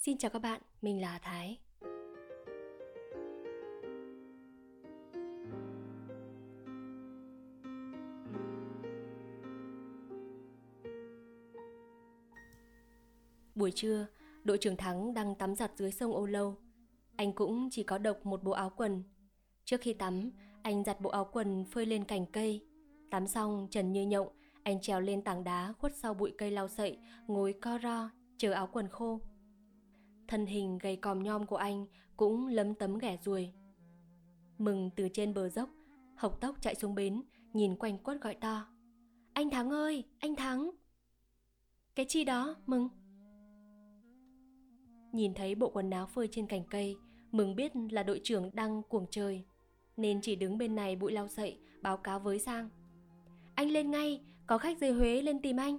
Xin chào các bạn, mình là Thái. Buổi trưa, đội trưởng Thắng đang tắm giặt dưới sông Âu Lâu. Anh cũng chỉ có độc một bộ áo quần. Trước khi tắm, anh giặt bộ áo quần phơi lên cành cây. Tắm xong, trần như nhộng, anh trèo lên tảng đá khuất sau bụi cây lau sậy, ngồi co ro, chờ áo quần khô. Thân hình gầy còm nhom của anh cũng lấm tấm ghẻ ruồi. Mừng từ trên bờ dốc, hộc tóc chạy xuống bến, nhìn quanh quất gọi to. Anh Thắng ơi, anh Thắng! Cái chi đó, Mừng? Nhìn thấy bộ quần áo phơi trên cành cây, Mừng biết là đội trưởng đang cuồng trời, nên chỉ đứng bên này bụi lau sậy, báo cáo với Sang. Anh lên ngay, có khách dưới Huế lên tìm anh.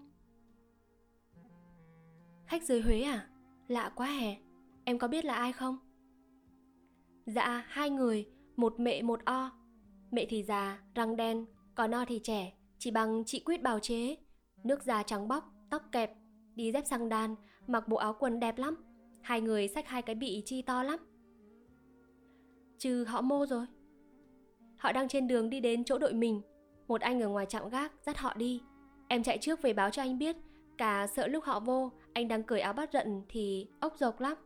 Khách dưới Huế à? Lạ quá hè. Em có biết là ai không? Dạ, hai người, một mẹ một o. Mẹ thì già, răng đen, còn o thì trẻ, chỉ bằng chị quyết bào chế. Nước da trắng bóc, tóc kẹp, đi dép xăng đan, mặc bộ áo quần đẹp lắm. Hai người xách hai cái bị chi to lắm. Trừ họ mô rồi. Họ đang trên đường đi đến chỗ đội mình. Một anh ở ngoài trạm gác dắt họ đi. Em chạy trước về báo cho anh biết. Cả sợ lúc họ vô, anh đang cởi áo bắt rận thì ốc dọc lắm.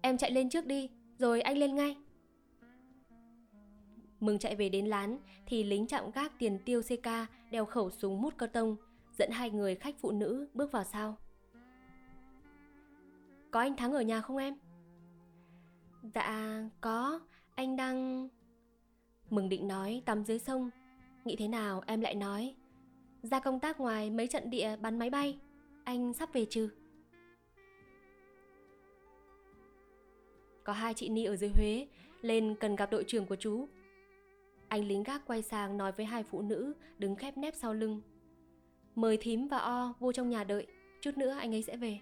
Em chạy lên trước đi, rồi anh lên ngay. Mừng chạy về đến lán thì lính chạm gác tiền tiêu CK đeo khẩu súng mút cơ tông dẫn hai người khách phụ nữ bước vào sau. Có anh Thắng ở nhà không em? Dạ, có, anh đang... Mừng định nói tắm dưới sông Nghĩ thế nào em lại nói ra công tác ngoài mấy trận địa bắn máy bay. Anh sắp về trừ Có hai chị Ni ở dưới Huế Lên cần gặp đội trưởng của chú. Anh lính gác quay sang nói với hai phụ nữ Đứng khép nép sau lưng. Mời thím và o vô trong nhà đợi Chút nữa anh ấy sẽ về.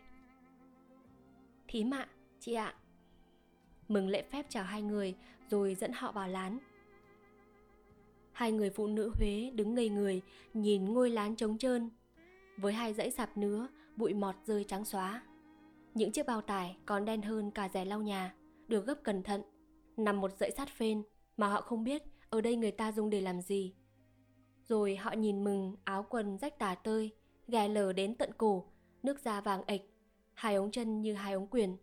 Thím ạ, chị ạ. Mừng lễ phép chào hai người Rồi dẫn họ vào lán. Hai người phụ nữ Huế đứng ngây người, Nhìn ngôi lán trống trơn. Với hai dãy sạp nứa, Bụi mọt rơi trắng xóa. Những chiếc bao tải còn đen hơn cả rẻ lau nhà, Được gấp cẩn thận. Nằm một dãy sát phên Mà họ không biết ở đây người ta dùng để làm gì. Rồi họ nhìn mừng, áo quần rách tả tơi Ghè lở đến tận cổ, Nước da vàng ệch, Hai ống chân như hai ống quyền.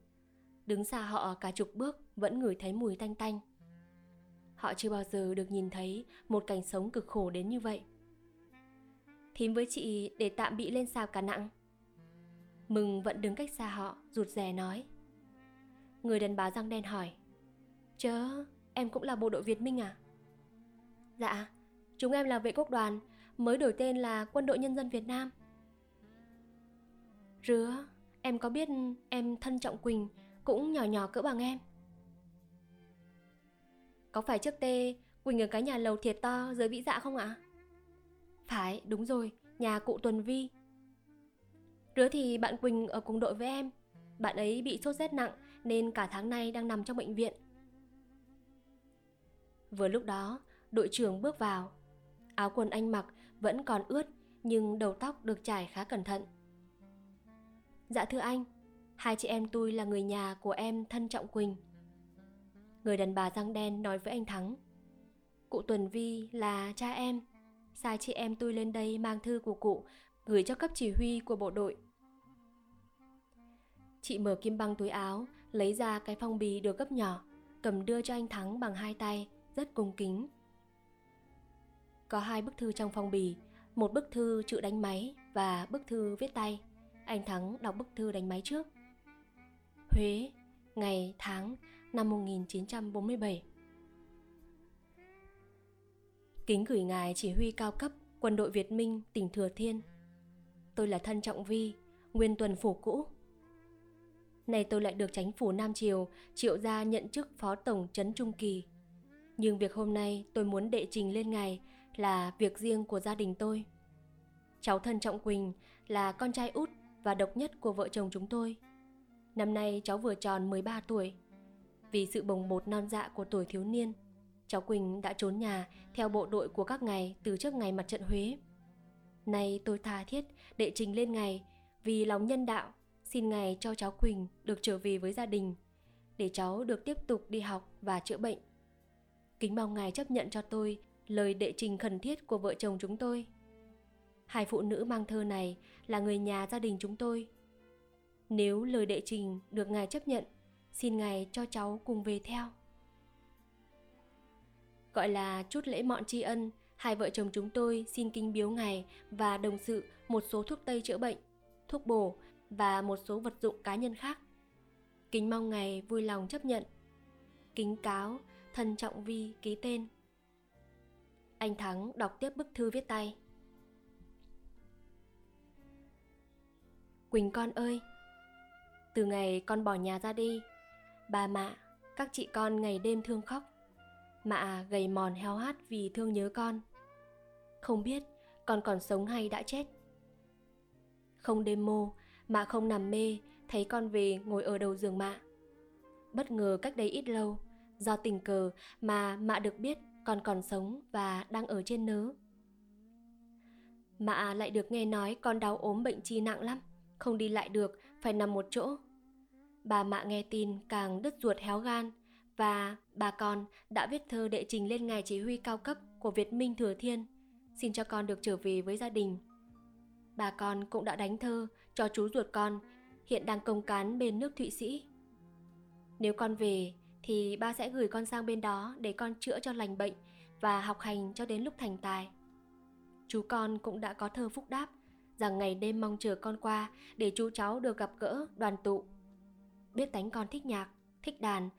Đứng xa họ cả chục bước Vẫn ngửi thấy mùi tanh tanh. Họ chưa bao giờ được nhìn thấy Một cảnh sống cực khổ đến như vậy. Thím với chị để tạm bị lên sạp cả nặng. Mừng vẫn đứng cách xa họ Rụt rè nói. Người đàn bà răng đen hỏi Chớ, em cũng là bộ đội Việt Minh à? Dạ, chúng em là vệ quốc đoàn Mới đổi tên là Quân đội Nhân dân Việt Nam. Rứa, em có biết em thân Trọng Quỳnh Cũng nhỏ nhỏ cỡ bằng em? Có phải trước tê Quỳnh ở cái nhà lầu thiệt to dưới vĩ dạ không ạ? Phải, đúng rồi, nhà cụ Tuần Vi Rứa thì bạn Quỳnh ở cùng đội với em Bạn ấy bị sốt rét nặng Nên cả tháng nay đang nằm trong bệnh viện Vừa lúc đó, đội trưởng bước vào. Áo quần anh mặc vẫn còn ướt nhưng đầu tóc được trải khá cẩn thận. Dạ thưa anh, hai chị em tôi là người nhà của em thân Trọng Quỳnh. Người đàn bà răng đen nói với anh Thắng. Cụ Tuần Vi là cha em. Sai chị em tôi lên đây mang thư của cụ gửi cho cấp chỉ huy của bộ đội. Chị mở kim băng túi áo, lấy ra cái phong bì được gấp nhỏ, cầm đưa cho anh Thắng bằng hai tay, rất cung kính. Có hai bức thư trong phong bì, một bức thư chữ đánh máy và bức thư viết tay. Anh Thắng đọc bức thư đánh máy trước. Huế, ngày tháng năm 1947. Kính gửi ngài chỉ huy cao cấp quân đội Việt Minh tỉnh Thừa Thiên. Tôi là thân Trọng Vi, nguyên tuần phủ cũ. nay tôi lại được chánh phủ Nam Triều triệu ra nhận chức phó tổng trấn Trung Kỳ. Nhưng việc hôm nay tôi muốn đệ trình lên ngài là việc riêng của gia đình tôi. Cháu thân Trọng Quỳnh là con trai út và độc nhất của vợ chồng chúng tôi. Năm nay cháu vừa tròn 13 tuổi. Vì sự bồng bột non dạ của tuổi thiếu niên, cháu Quỳnh đã trốn nhà theo bộ đội của các ngày từ trước ngày mặt trận Huế. Nay tôi tha thiết đệ trình lên ngài vì lòng nhân đạo xin ngài cho cháu Quỳnh được trở về với gia đình để cháu được tiếp tục đi học và chữa bệnh. Kính mong ngài chấp nhận cho tôi lời đệ trình khẩn thiết của vợ chồng chúng tôi. Hai phụ nữ mang thơ này là người nhà gia đình chúng tôi. Nếu lời đệ trình được ngài chấp nhận, xin ngài cho cháu cùng về theo. Gọi là chút lễ mọn tri ân, hai vợ chồng chúng tôi xin kinh biếu ngài và đồng sự một số thuốc tây chữa bệnh, thuốc bổ và một số vật dụng cá nhân khác. Kính mong ngài vui lòng chấp nhận. Kính cáo, thân trọng vi ký tên. Anh Thắng đọc tiếp bức thư viết tay. Quỳnh con ơi, từ ngày con bỏ nhà ra đi, bà mạ, các chị con ngày đêm thương khóc. Mạ gầy mòn heo hát vì thương nhớ con. Không biết con còn sống hay đã chết. Không đêm mô, mạ không nằm mê, thấy con về ngồi ở đầu giường mạ. Bất ngờ cách đây ít lâu, do tình cờ mà mạ được biết con còn sống và đang ở trên nớ. Mạ lại được nghe nói con đau ốm bệnh chi nặng lắm, không đi lại được, phải nằm một chỗ. Bà mạ nghe tin càng đứt ruột héo gan và bà con đã viết thơ đệ trình lên ngài chỉ huy cao cấp của Việt Minh Thừa Thiên, xin cho con được trở về với gia đình. Bà con cũng đã đánh thơ cho chú ruột con, hiện đang công cán bên nước Thụy Sĩ. Nếu con về thì ba sẽ gửi con sang bên đó để con chữa cho lành bệnh và học hành cho đến lúc thành tài. Chú con cũng đã có thơ phúc đáp rằng ngày đêm mong chờ con qua để chú cháu được gặp gỡ đoàn tụ. Biết tánh con thích nhạc, thích đàn,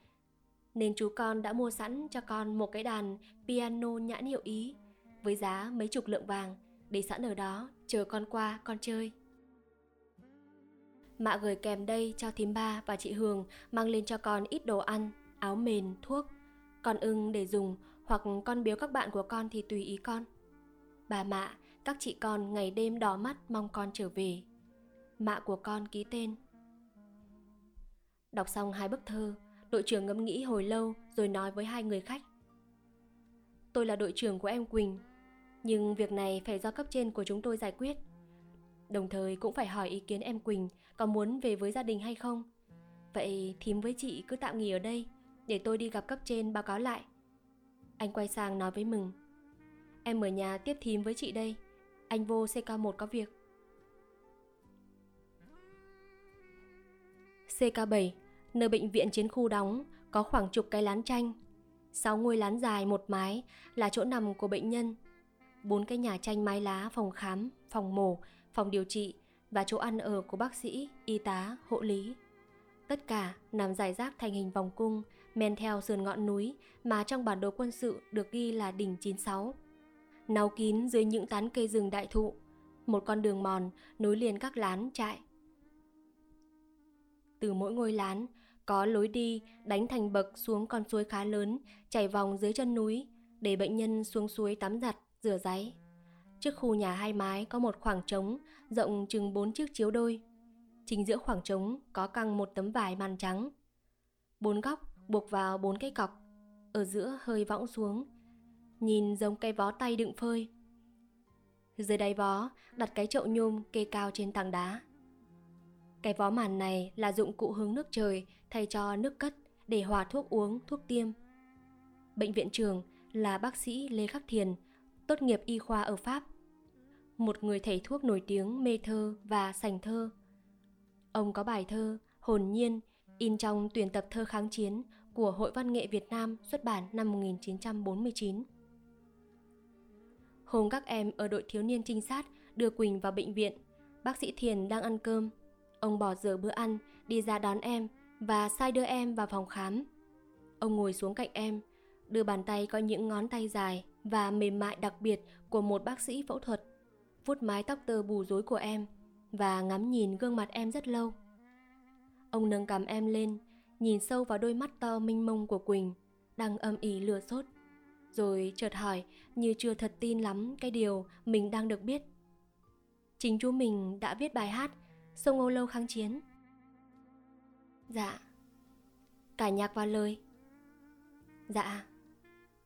nên chú con đã mua sẵn cho con một cái đàn piano nhãn hiệu Ý với giá mấy chục lượng vàng để sẵn ở đó chờ con qua con chơi. Mạ gửi kèm đây cho thím ba và chị Hường mang lên cho con ít đồ ăn, áo mền, thuốc. Con ưng để dùng hoặc con biếu các bạn của con thì tùy ý con. Bà mạ, các chị con ngày đêm đỏ mắt mong con trở về. Mạ của con ký tên. Đọc xong hai bức thơ, đội trưởng ngẫm nghĩ hồi lâu rồi nói với hai người khách. Tôi là đội trưởng của em Quỳnh, nhưng việc này phải do cấp trên của chúng tôi giải quyết. Đồng thời cũng phải hỏi ý kiến em Quỳnh có muốn về với gia đình hay không. Vậy thím với chị cứ tạm nghỉ ở đây để tôi đi gặp cấp trên báo cáo lại. Anh quay sang nói với Mừng. Em ở nhà tiếp thím với chị đây. Anh vô CK1 có việc. CK7, nơi bệnh viện chiến khu đóng, có khoảng chục cái lán tranh. Sáu ngôi lán dài một mái là chỗ nằm của bệnh nhân. Bốn cái nhà tranh mái lá phòng khám, phòng mổ, phòng điều trị và chỗ ăn ở của bác sĩ, y tá, hộ lý. Tất cả nằm dài rác thành hình vòng cung, men theo sườn ngọn núi mà trong bản đồ quân sự được ghi là đỉnh 96. Náu kín dưới những tán cây rừng đại thụ, một con đường mòn nối liền các lán trại. Từ mỗi ngôi lán có lối đi đánh thành bậc xuống con suối khá lớn chảy vòng dưới chân núi để bệnh nhân xuống suối tắm giặt, rửa ráy. Trước khu nhà hai mái có một khoảng trống rộng chừng bốn chiếc chiếu đôi. Chính giữa khoảng trống có căng một tấm vải màn trắng. Bốn góc buộc vào bốn cây cọc, ở giữa hơi võng xuống, nhìn giống cây vó tay đựng phơi. Dưới đáy vó đặt cái chậu nhôm kê cao trên tảng đá. Cái vó màn này là dụng cụ hướng nước trời thay cho nước cất để hòa thuốc uống, thuốc tiêm. Bệnh viện trường là bác sĩ Lê Khắc Thiền, tốt nghiệp y khoa ở Pháp. Một người thầy thuốc nổi tiếng mê thơ và sành thơ. Ông có bài thơ Hồn nhiên in trong tuyển tập thơ kháng chiến của Hội Văn nghệ Việt Nam xuất bản năm 1949. Hôm các em ở đội thiếu niên trinh sát đưa Quỳnh vào bệnh viện, bác sĩ Thiền đang ăn cơm. Ông bỏ dở bữa ăn, đi ra đón em và sai đưa em vào phòng khám. Ông ngồi xuống cạnh em, đưa bàn tay có những ngón tay dài và mềm mại đặc biệt của một bác sĩ phẫu thuật, vuốt mái tóc tơ bù rối của em và ngắm nhìn gương mặt em rất lâu. Ông nâng cằm em lên, nhìn sâu vào đôi mắt to minh mông của Quỳnh, đang âm ỉ lừa sốt. Rồi chợt hỏi như chưa thật tin lắm cái điều mình đang được biết. Chính chú mình đã viết bài hát Sông Âu Lâu kháng chiến. Dạ. Cả nhạc và lời. Dạ.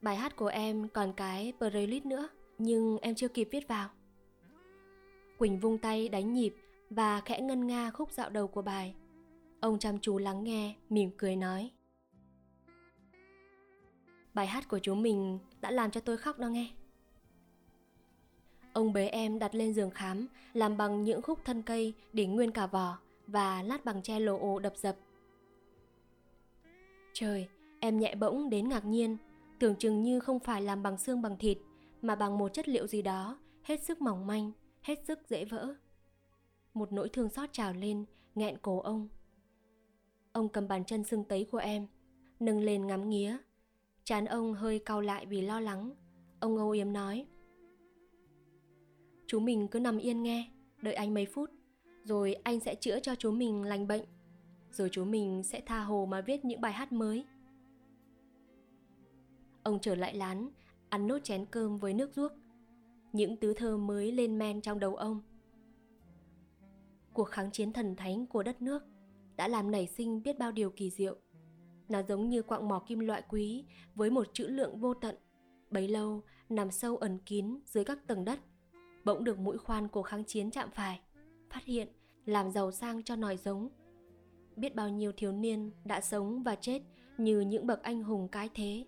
Bài hát của em còn cái playlist nữa, nhưng em chưa kịp viết vào. Quỳnh vung tay đánh nhịp và khẽ ngân nga khúc dạo đầu của bài. Ông chăm chú lắng nghe, mỉm cười nói. Bài hát của chúng mình đã làm cho tôi khóc đó nghe. Ông bế em đặt lên giường khám, làm bằng những khúc thân cây để nguyên cả vỏ và lát bằng tre lồ ồ đập dập. Trời, em nhẹ bỗng đến ngạc nhiên, tưởng chừng như không phải làm bằng xương bằng thịt, mà bằng một chất liệu gì đó, hết sức mỏng manh, hết sức dễ vỡ. Một nỗi thương xót trào lên, nghẹn cổ ông. Ông cầm bàn chân sưng tấy của em, nâng lên ngắm nghía. Chán ông hơi cau lại vì lo lắng. Ông âu yếm nói. Chú mình cứ nằm yên nghe, đợi anh mấy phút, rồi anh sẽ chữa cho chú mình lành bệnh. Rồi chú mình sẽ tha hồ mà viết những bài hát mới. Ông trở lại lán, ăn nốt chén cơm với nước ruốc. Những tứ thơ mới lên men trong đầu ông. Cuộc kháng chiến thần thánh của đất nước đã làm nảy sinh biết bao điều kỳ diệu. Nó giống như quặng mỏ kim loại quý với một chữ lượng vô tận. Bấy lâu nằm sâu ẩn kín dưới các tầng đất, bỗng được mũi khoan của kháng chiến chạm phải, phát hiện, làm giàu sang cho nòi giống. Biết bao nhiêu thiếu niên đã sống và chết như những bậc anh hùng cái thế.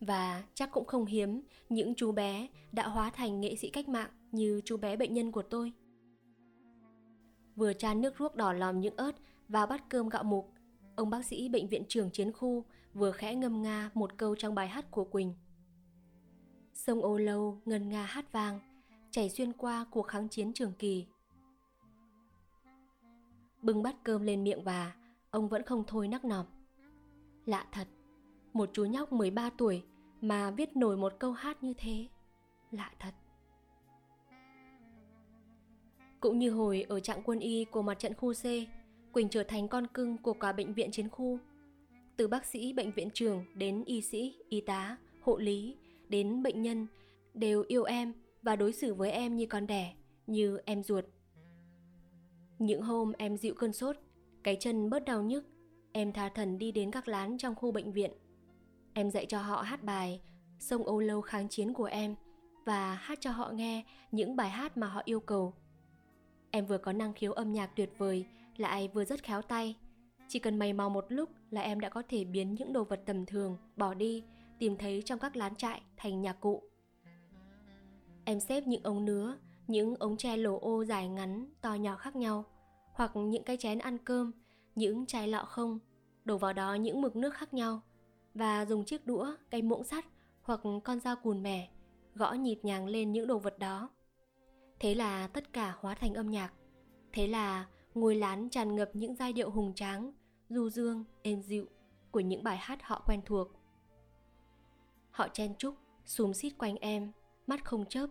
Và chắc cũng không hiếm những chú bé đã hóa thành nghệ sĩ cách mạng như chú bé bệnh nhân của tôi vừa chan nước ruốc đỏ lòm những ớt vào bát cơm gạo mục. Ông bác sĩ bệnh viện trưởng chiến khu vừa khẽ ngâm nga một câu trong bài hát của Quỳnh. Sông ô lâu ngân nga hát vang, chảy xuyên qua cuộc kháng chiến trường kỳ. Bưng bát cơm lên miệng và ông vẫn không thôi nắc nòm. Lạ thật, một chú nhóc 13 tuổi mà viết nổi một câu hát như thế. Lạ thật. Cũng như hồi ở trạng quân y của mặt trận khu C, Quỳnh trở thành con cưng của cả bệnh viện chiến khu. Từ bác sĩ bệnh viện trường đến y sĩ, y tá, hộ lý, đến bệnh nhân đều yêu em và đối xử với em như con đẻ, như em ruột. Những hôm em dịu cơn sốt, cái chân bớt đau nhức, em tha thần đi đến các lán trong khu bệnh viện. Em dạy cho họ hát bài Sông Âu Lâu kháng chiến của em và hát cho họ nghe những bài hát mà họ yêu cầu Em vừa có năng khiếu âm nhạc tuyệt vời, lại vừa rất khéo tay. Chỉ cần mày mò một lúc là em đã có thể biến những đồ vật tầm thường, bỏ đi, tìm thấy trong các lán trại thành nhạc cụ. Em xếp những ống nứa, những ống tre lồ ô dài ngắn, to nhỏ khác nhau, hoặc những cái chén ăn cơm, những chai lọ không, đổ vào đó những mực nước khác nhau, và dùng chiếc đũa, cây muỗng sắt hoặc con dao cùn mẻ, gõ nhịp nhàng lên những đồ vật đó. Thế là tất cả hóa thành âm nhạc. Thế là ngôi lán tràn ngập những giai điệu hùng tráng, du dương, êm dịu của những bài hát họ quen thuộc. Họ chen chúc, xúm xít quanh em, mắt không chớp,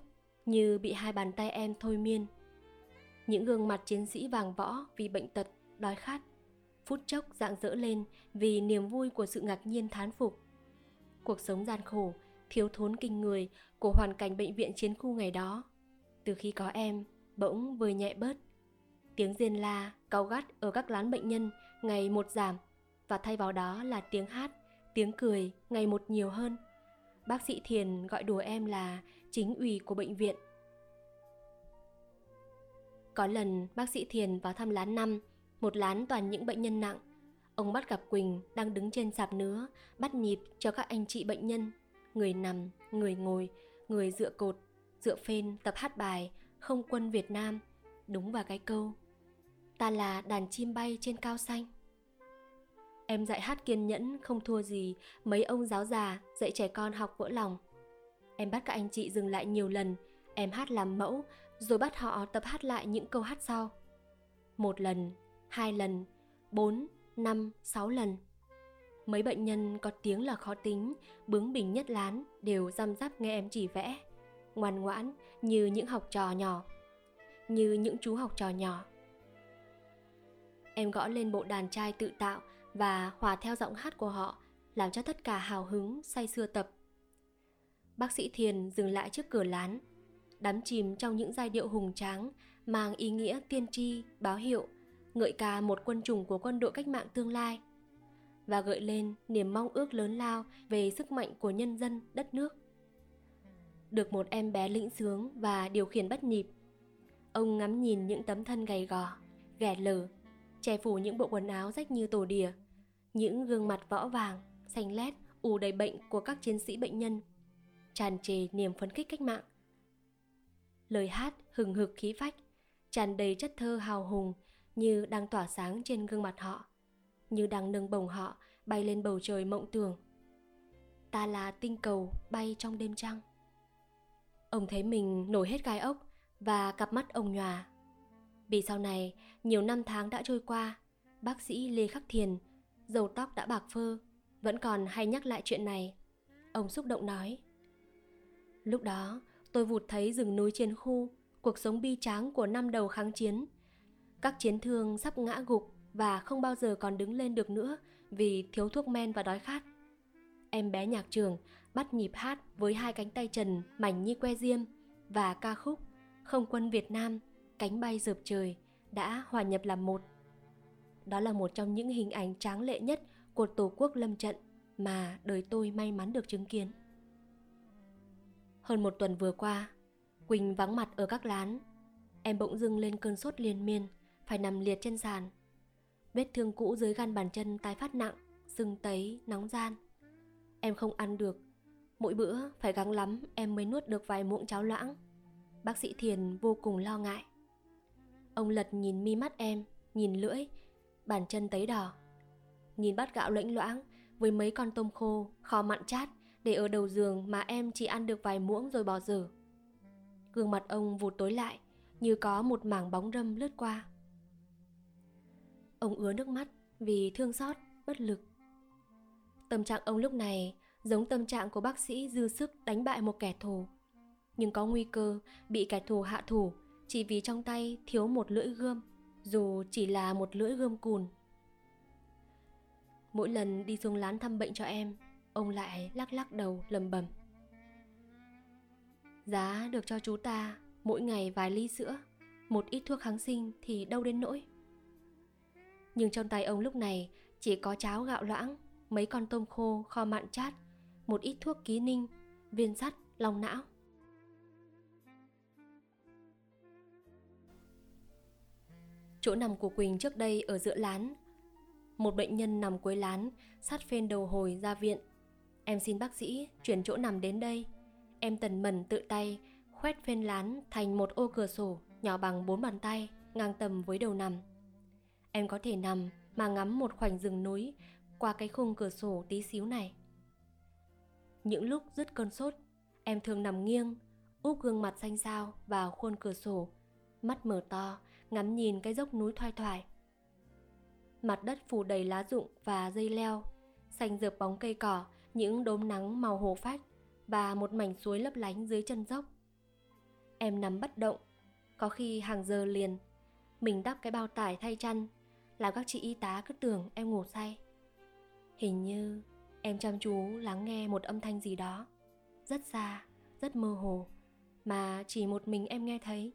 như bị hai bàn tay em thôi miên. Những gương mặt chiến sĩ vàng võ vì bệnh tật, đói khát, phút chốc dạng dỡ lên vì niềm vui của sự ngạc nhiên thán phục. Cuộc sống gian khổ, thiếu thốn kinh người của hoàn cảnh bệnh viện chiến khu ngày đó. Từ khi có em bỗng vơi nhẹ bớt. Tiếng rên la cáu gắt ở các lán bệnh nhân ngày một giảm và thay vào đó là tiếng hát tiếng cười ngày một nhiều hơn. Bác sĩ thiền gọi đùa em là chính ủy của bệnh viện có lần bác sĩ thiền vào thăm lán năm một lán toàn những bệnh nhân nặng. Ông bắt gặp quỳnh đang đứng trên sạp nứa bắt nhịp cho các anh chị bệnh nhân. Người nằm người ngồi người dựa cột dựa phên tập hát bài Không quân Việt Nam đúng vào cái câu Ta là đàn chim bay trên cao xanh. Em dạy hát kiên nhẫn không thua gì mấy ông giáo già dạy trẻ con học vỡ lòng. Em bắt các anh chị dừng lại nhiều lần, em hát làm mẫu, rồi bắt họ tập hát lại những câu hát sau. Một lần, hai lần, bốn, năm, sáu lần. Mấy bệnh nhân có tiếng là khó tính, bướng bỉnh nhất lán đều răm rắp nghe em chỉ vẽ ngoan ngoãn như những học trò nhỏ như những chú học trò nhỏ em gõ lên bộ đàn trai tự tạo và hòa theo giọng hát của họ làm cho tất cả hào hứng say sưa tập bác sĩ thiền dừng lại trước cửa lán đắm chìm trong những giai điệu hùng tráng mang ý nghĩa tiên tri báo hiệu ngợi ca một quân chủng của quân đội cách mạng tương lai và gợi lên niềm mong ước lớn lao về sức mạnh của nhân dân đất nước được một em bé lĩnh sướng và điều khiển bắt nhịp. Ông ngắm nhìn những tấm thân gầy gò, ghẻ lở, che phủ những bộ quần áo rách như tổ đìa, những gương mặt võ vàng, xanh lét, ù đầy bệnh của các chiến sĩ bệnh nhân, tràn trề niềm phấn khích cách mạng. Lời hát hừng hực khí phách, tràn đầy chất thơ hào hùng như đang tỏa sáng trên gương mặt họ, như đang nâng bổng họ bay lên bầu trời mộng tưởng. Ta là tinh cầu bay trong đêm trăng. Ông thấy mình nổi hết gai ốc và cặp mắt ông nhòa. Vì sau này, nhiều năm tháng đã trôi qua, bác sĩ Lê Khắc Thiền, dầu tóc đã bạc phơ, vẫn còn hay nhắc lại chuyện này. Ông xúc động nói. Lúc đó, tôi vụt thấy rừng núi trên khu, cuộc sống bi tráng của năm đầu kháng chiến. Các chiến thương sắp ngã gục và không bao giờ còn đứng lên được nữa vì thiếu thuốc men và đói khát. Em bé nhạc trường bắt nhịp hát với hai cánh tay trần mảnh như que diêm và ca khúc Không quân Việt Nam, cánh bay dợp trời đã hòa nhập làm một. Đó là một trong những hình ảnh tráng lệ nhất của Tổ quốc lâm trận mà đời tôi may mắn được chứng kiến. Hơn một tuần vừa qua, Quỳnh vắng mặt ở các lán. Em bỗng dưng lên cơn sốt liên miên, phải nằm liệt trên sàn. Vết thương cũ dưới gan bàn chân tái phát nặng, sưng tấy, nóng gian. Em không ăn được, mỗi bữa phải gắng lắm em mới nuốt được vài muỗng cháo loãng. Bác sĩ Thiền vô cùng lo ngại. Ông lật nhìn mi mắt em, nhìn lưỡi, bàn chân tấy đỏ. Nhìn bát gạo lẫnh loãng với mấy con tôm khô, kho mặn chát để ở đầu giường mà em chỉ ăn được vài muỗng rồi bỏ dở. Gương mặt ông vụt tối lại, như có một mảng bóng râm lướt qua. Ông ứa nước mắt vì thương xót, bất lực. Tâm trạng ông lúc này giống tâm trạng của bác sĩ dư sức đánh bại một kẻ thù. Nhưng có nguy cơ bị kẻ thù hạ thủ chỉ vì trong tay thiếu một lưỡi gươm, dù chỉ là một lưỡi gươm cùn. Mỗi lần đi xuống lán thăm bệnh cho em, ông lại lắc lắc đầu lầm bầm. Giá được cho chú ta mỗi ngày vài ly sữa, một ít thuốc kháng sinh thì đâu đến nỗi. Nhưng trong tay ông lúc này chỉ có cháo gạo loãng, mấy con tôm khô kho mặn chát, một ít thuốc ký ninh, viên sắt, lòng não. Chỗ nằm của Quỳnh trước đây ở giữa lán. Một bệnh nhân nằm cuối lán, sát phên đầu hồi ra viện. Em xin bác sĩ chuyển chỗ nằm đến đây. Em tần mẩn tự tay khoét phên lán thành một ô cửa sổ nhỏ bằng bốn bàn tay, ngang tầm với đầu nằm. Em có thể nằm mà ngắm một khoảnh rừng núi qua cái khung cửa sổ tí xíu này. Những lúc dứt cơn sốt, em thường nằm nghiêng, úp gương mặt xanh xao vào khuôn cửa sổ, mắt mở to, ngắm nhìn cái dốc núi thoai thoải. Mặt đất phủ đầy lá rụng và dây leo, xanh rợp bóng cây cỏ, những đốm nắng màu hồ phách và một mảnh suối lấp lánh dưới chân dốc. Em nằm bất động, có khi hàng giờ liền, mình đắp cái bao tải thay chăn, làm các chị y tá cứ tưởng em ngủ say. Hình như em chăm chú lắng nghe một âm thanh gì đó, rất xa, rất mơ hồ, mà chỉ một mình em nghe thấy.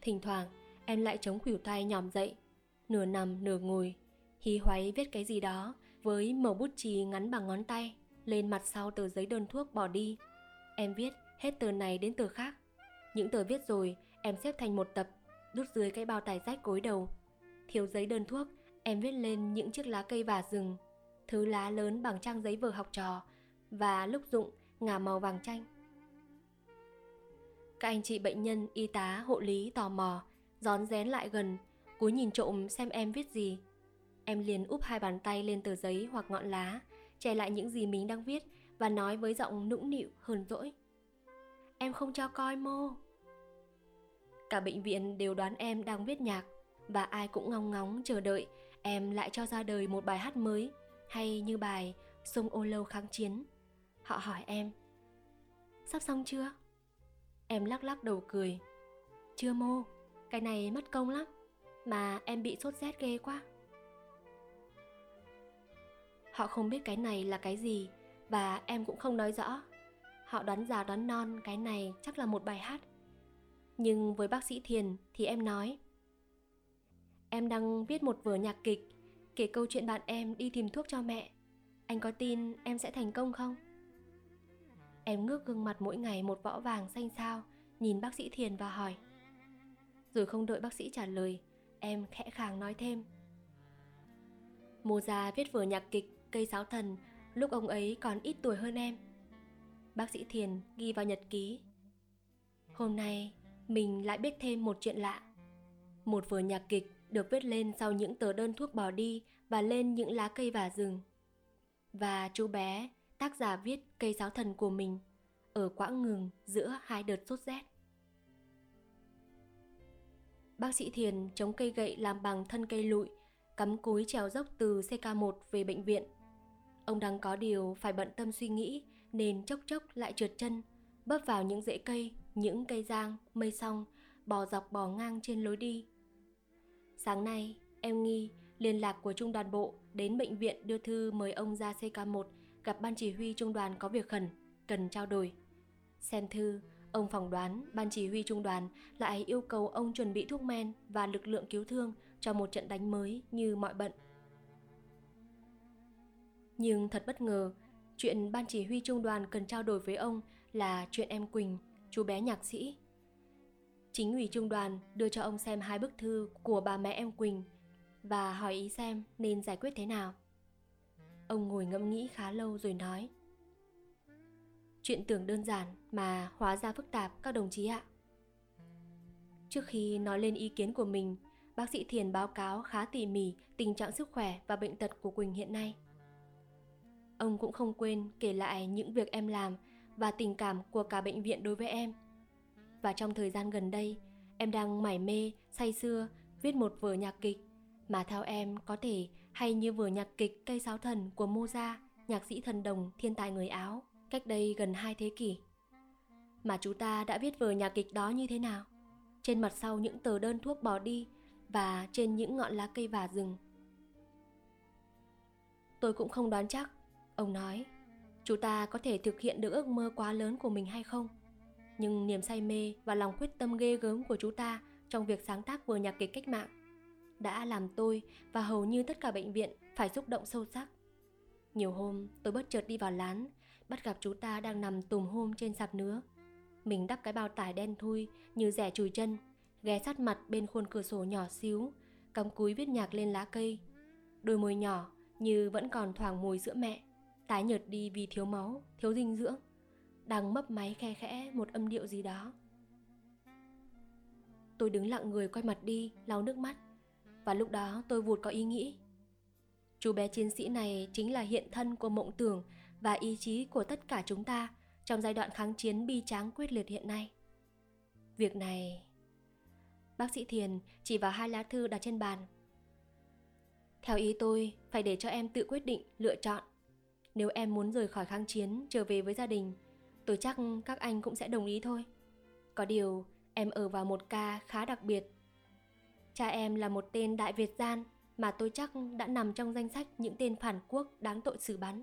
Thỉnh thoảng, em lại chống khuỷu tay nhòm dậy, nửa nằm nửa ngồi, hí hoáy viết cái gì đó với màu bút chì ngắn bằng ngón tay lên mặt sau tờ giấy đơn thuốc bỏ đi. Em viết hết tờ này đến tờ khác. Những tờ viết rồi, em xếp thành một tập, đút dưới cái bao tải rách gối đầu. Thiếu giấy đơn thuốc, em viết lên những chiếc lá cây vả rừng, thứ lá lớn bằng trang giấy vở học trò và lúc dụng ngả màu vàng chanh. Các anh chị bệnh nhân, y tá, hộ lý tò mò, rón rén lại gần, cúi nhìn trộm xem em viết gì. Em liền úp hai bàn tay lên tờ giấy hoặc ngọn lá, che lại những gì mình đang viết và nói với giọng nũng nịu hờn dỗi. Em không cho coi mô. Cả bệnh viện đều đoán em đang viết nhạc và ai cũng ngóng ngóng chờ đợi em lại cho ra đời một bài hát mới hay như bài Sông ô lâu kháng chiến. Họ hỏi em, sắp xong chưa? Em lắc lắc đầu cười. Chưa mô, cái này mất công lắm, mà em bị sốt rét ghê quá. Họ không biết cái này là cái gì và em cũng không nói rõ. Họ đoán già đoán non cái này chắc là một bài hát. Nhưng với bác sĩ Thiền thì em nói Em đang viết một vở nhạc kịch kể câu chuyện bạn em đi tìm thuốc cho mẹ. Anh có tin em sẽ thành công không? Em ngước gương mặt mỗi ngày một võ vàng xanh xao, nhìn bác sĩ Thiền và hỏi Rồi không đợi bác sĩ trả lời, em khẽ khàng nói thêm. Mozart viết vở nhạc kịch Cây Sáo Thần lúc ông ấy còn ít tuổi hơn em. Bác sĩ Thiền ghi vào nhật ký. Hôm nay mình lại biết thêm một chuyện lạ. Một vở nhạc kịch được viết lên sau những tờ đơn thuốc bỏ đi và lên những lá cây và rừng. Và chú bé, tác giả viết cây sáo thần của mình ở quãng ngừng giữa hai đợt sốt rét. Bác sĩ Thiền chống cây gậy làm bằng thân cây lụi, cắm cúi trèo dốc từ CK1 về bệnh viện. Ông đang có điều phải bận tâm suy nghĩ nên chốc chốc lại trượt chân, bấp vào những rễ cây, những cây giang, mây song, bò dọc bò ngang trên lối đi. Sáng nay, em nghi liên lạc của trung đoàn bộ đến bệnh viện đưa thư mời ông ra CK1 gặp ban chỉ huy trung đoàn có việc khẩn, cần trao đổi. Xem thư, ông phỏng đoán ban chỉ huy trung đoàn lại yêu cầu ông chuẩn bị thuốc men và lực lượng cứu thương cho một trận đánh mới như mọi bận. Nhưng thật bất ngờ, chuyện ban chỉ huy trung đoàn cần trao đổi với ông là chuyện em Quỳnh, chú bé nhạc sĩ. Chính ủy trung đoàn đưa cho ông xem hai bức thư của bà mẹ em Quỳnh và hỏi ý xem nên giải quyết thế nào. Ông ngồi ngẫm nghĩ khá lâu rồi nói Chuyện tưởng đơn giản mà hóa ra phức tạp các đồng chí ạ. Trước khi nói lên ý kiến của mình, bác sĩ Thiền báo cáo khá tỉ mỉ tình trạng sức khỏe và bệnh tật của Quỳnh hiện nay. Ông cũng không quên kể lại những việc em làm và tình cảm của cả bệnh viện đối với em. Và trong thời gian gần đây, em đang mải mê, say sưa viết một vở nhạc kịch mà theo em có thể hay như vở nhạc kịch Cây Sáo Thần của Mozart, nhạc sĩ thần đồng thiên tài người Áo, cách đây gần hai thế kỷ. Mà chúng ta đã viết vở nhạc kịch đó như thế nào? Trên mặt sau những tờ đơn thuốc bỏ đi và trên những ngọn lá cây vả rừng. Tôi cũng không đoán chắc, ông nói, chúng ta có thể thực hiện được ước mơ quá lớn của mình hay không. Nhưng niềm say mê và lòng quyết tâm ghê gớm của chúng ta trong việc sáng tác vở nhạc kịch cách mạng đã làm tôi và hầu như tất cả bệnh viện phải xúc động sâu sắc. Nhiều hôm tôi bất chợt đi vào lán, bắt gặp chú ta đang nằm tùm hôm trên sạp nứa. Mình đắp cái bao tải đen thui như rẻ chùi chân, ghé sát mặt bên khuôn cửa sổ nhỏ xíu, cắm cúi viết nhạc lên lá cây. Đôi môi nhỏ như vẫn còn thoảng mùi sữa mẹ, tái nhợt đi vì thiếu máu, thiếu dinh dưỡng. Đang mấp máy khe khẽ một âm điệu gì đó. Tôi đứng lặng người quay mặt đi, lau nước mắt. Và lúc đó tôi vụt có ý nghĩ Chú bé chiến sĩ này chính là hiện thân của mộng tưởng và ý chí của tất cả chúng ta trong giai đoạn kháng chiến bi tráng quyết liệt hiện nay. Việc này... Bác sĩ Thiền chỉ vào hai lá thư đặt trên bàn. Theo ý tôi, phải để cho em tự quyết định, lựa chọn. Nếu em muốn rời khỏi kháng chiến, trở về với gia đình, tôi chắc các anh cũng sẽ đồng ý thôi. Có điều, em ở vào một ca khá đặc biệt Cha em là một tên đại Việt gian mà tôi chắc đã nằm trong danh sách những tên phản quốc đáng tội xử bắn.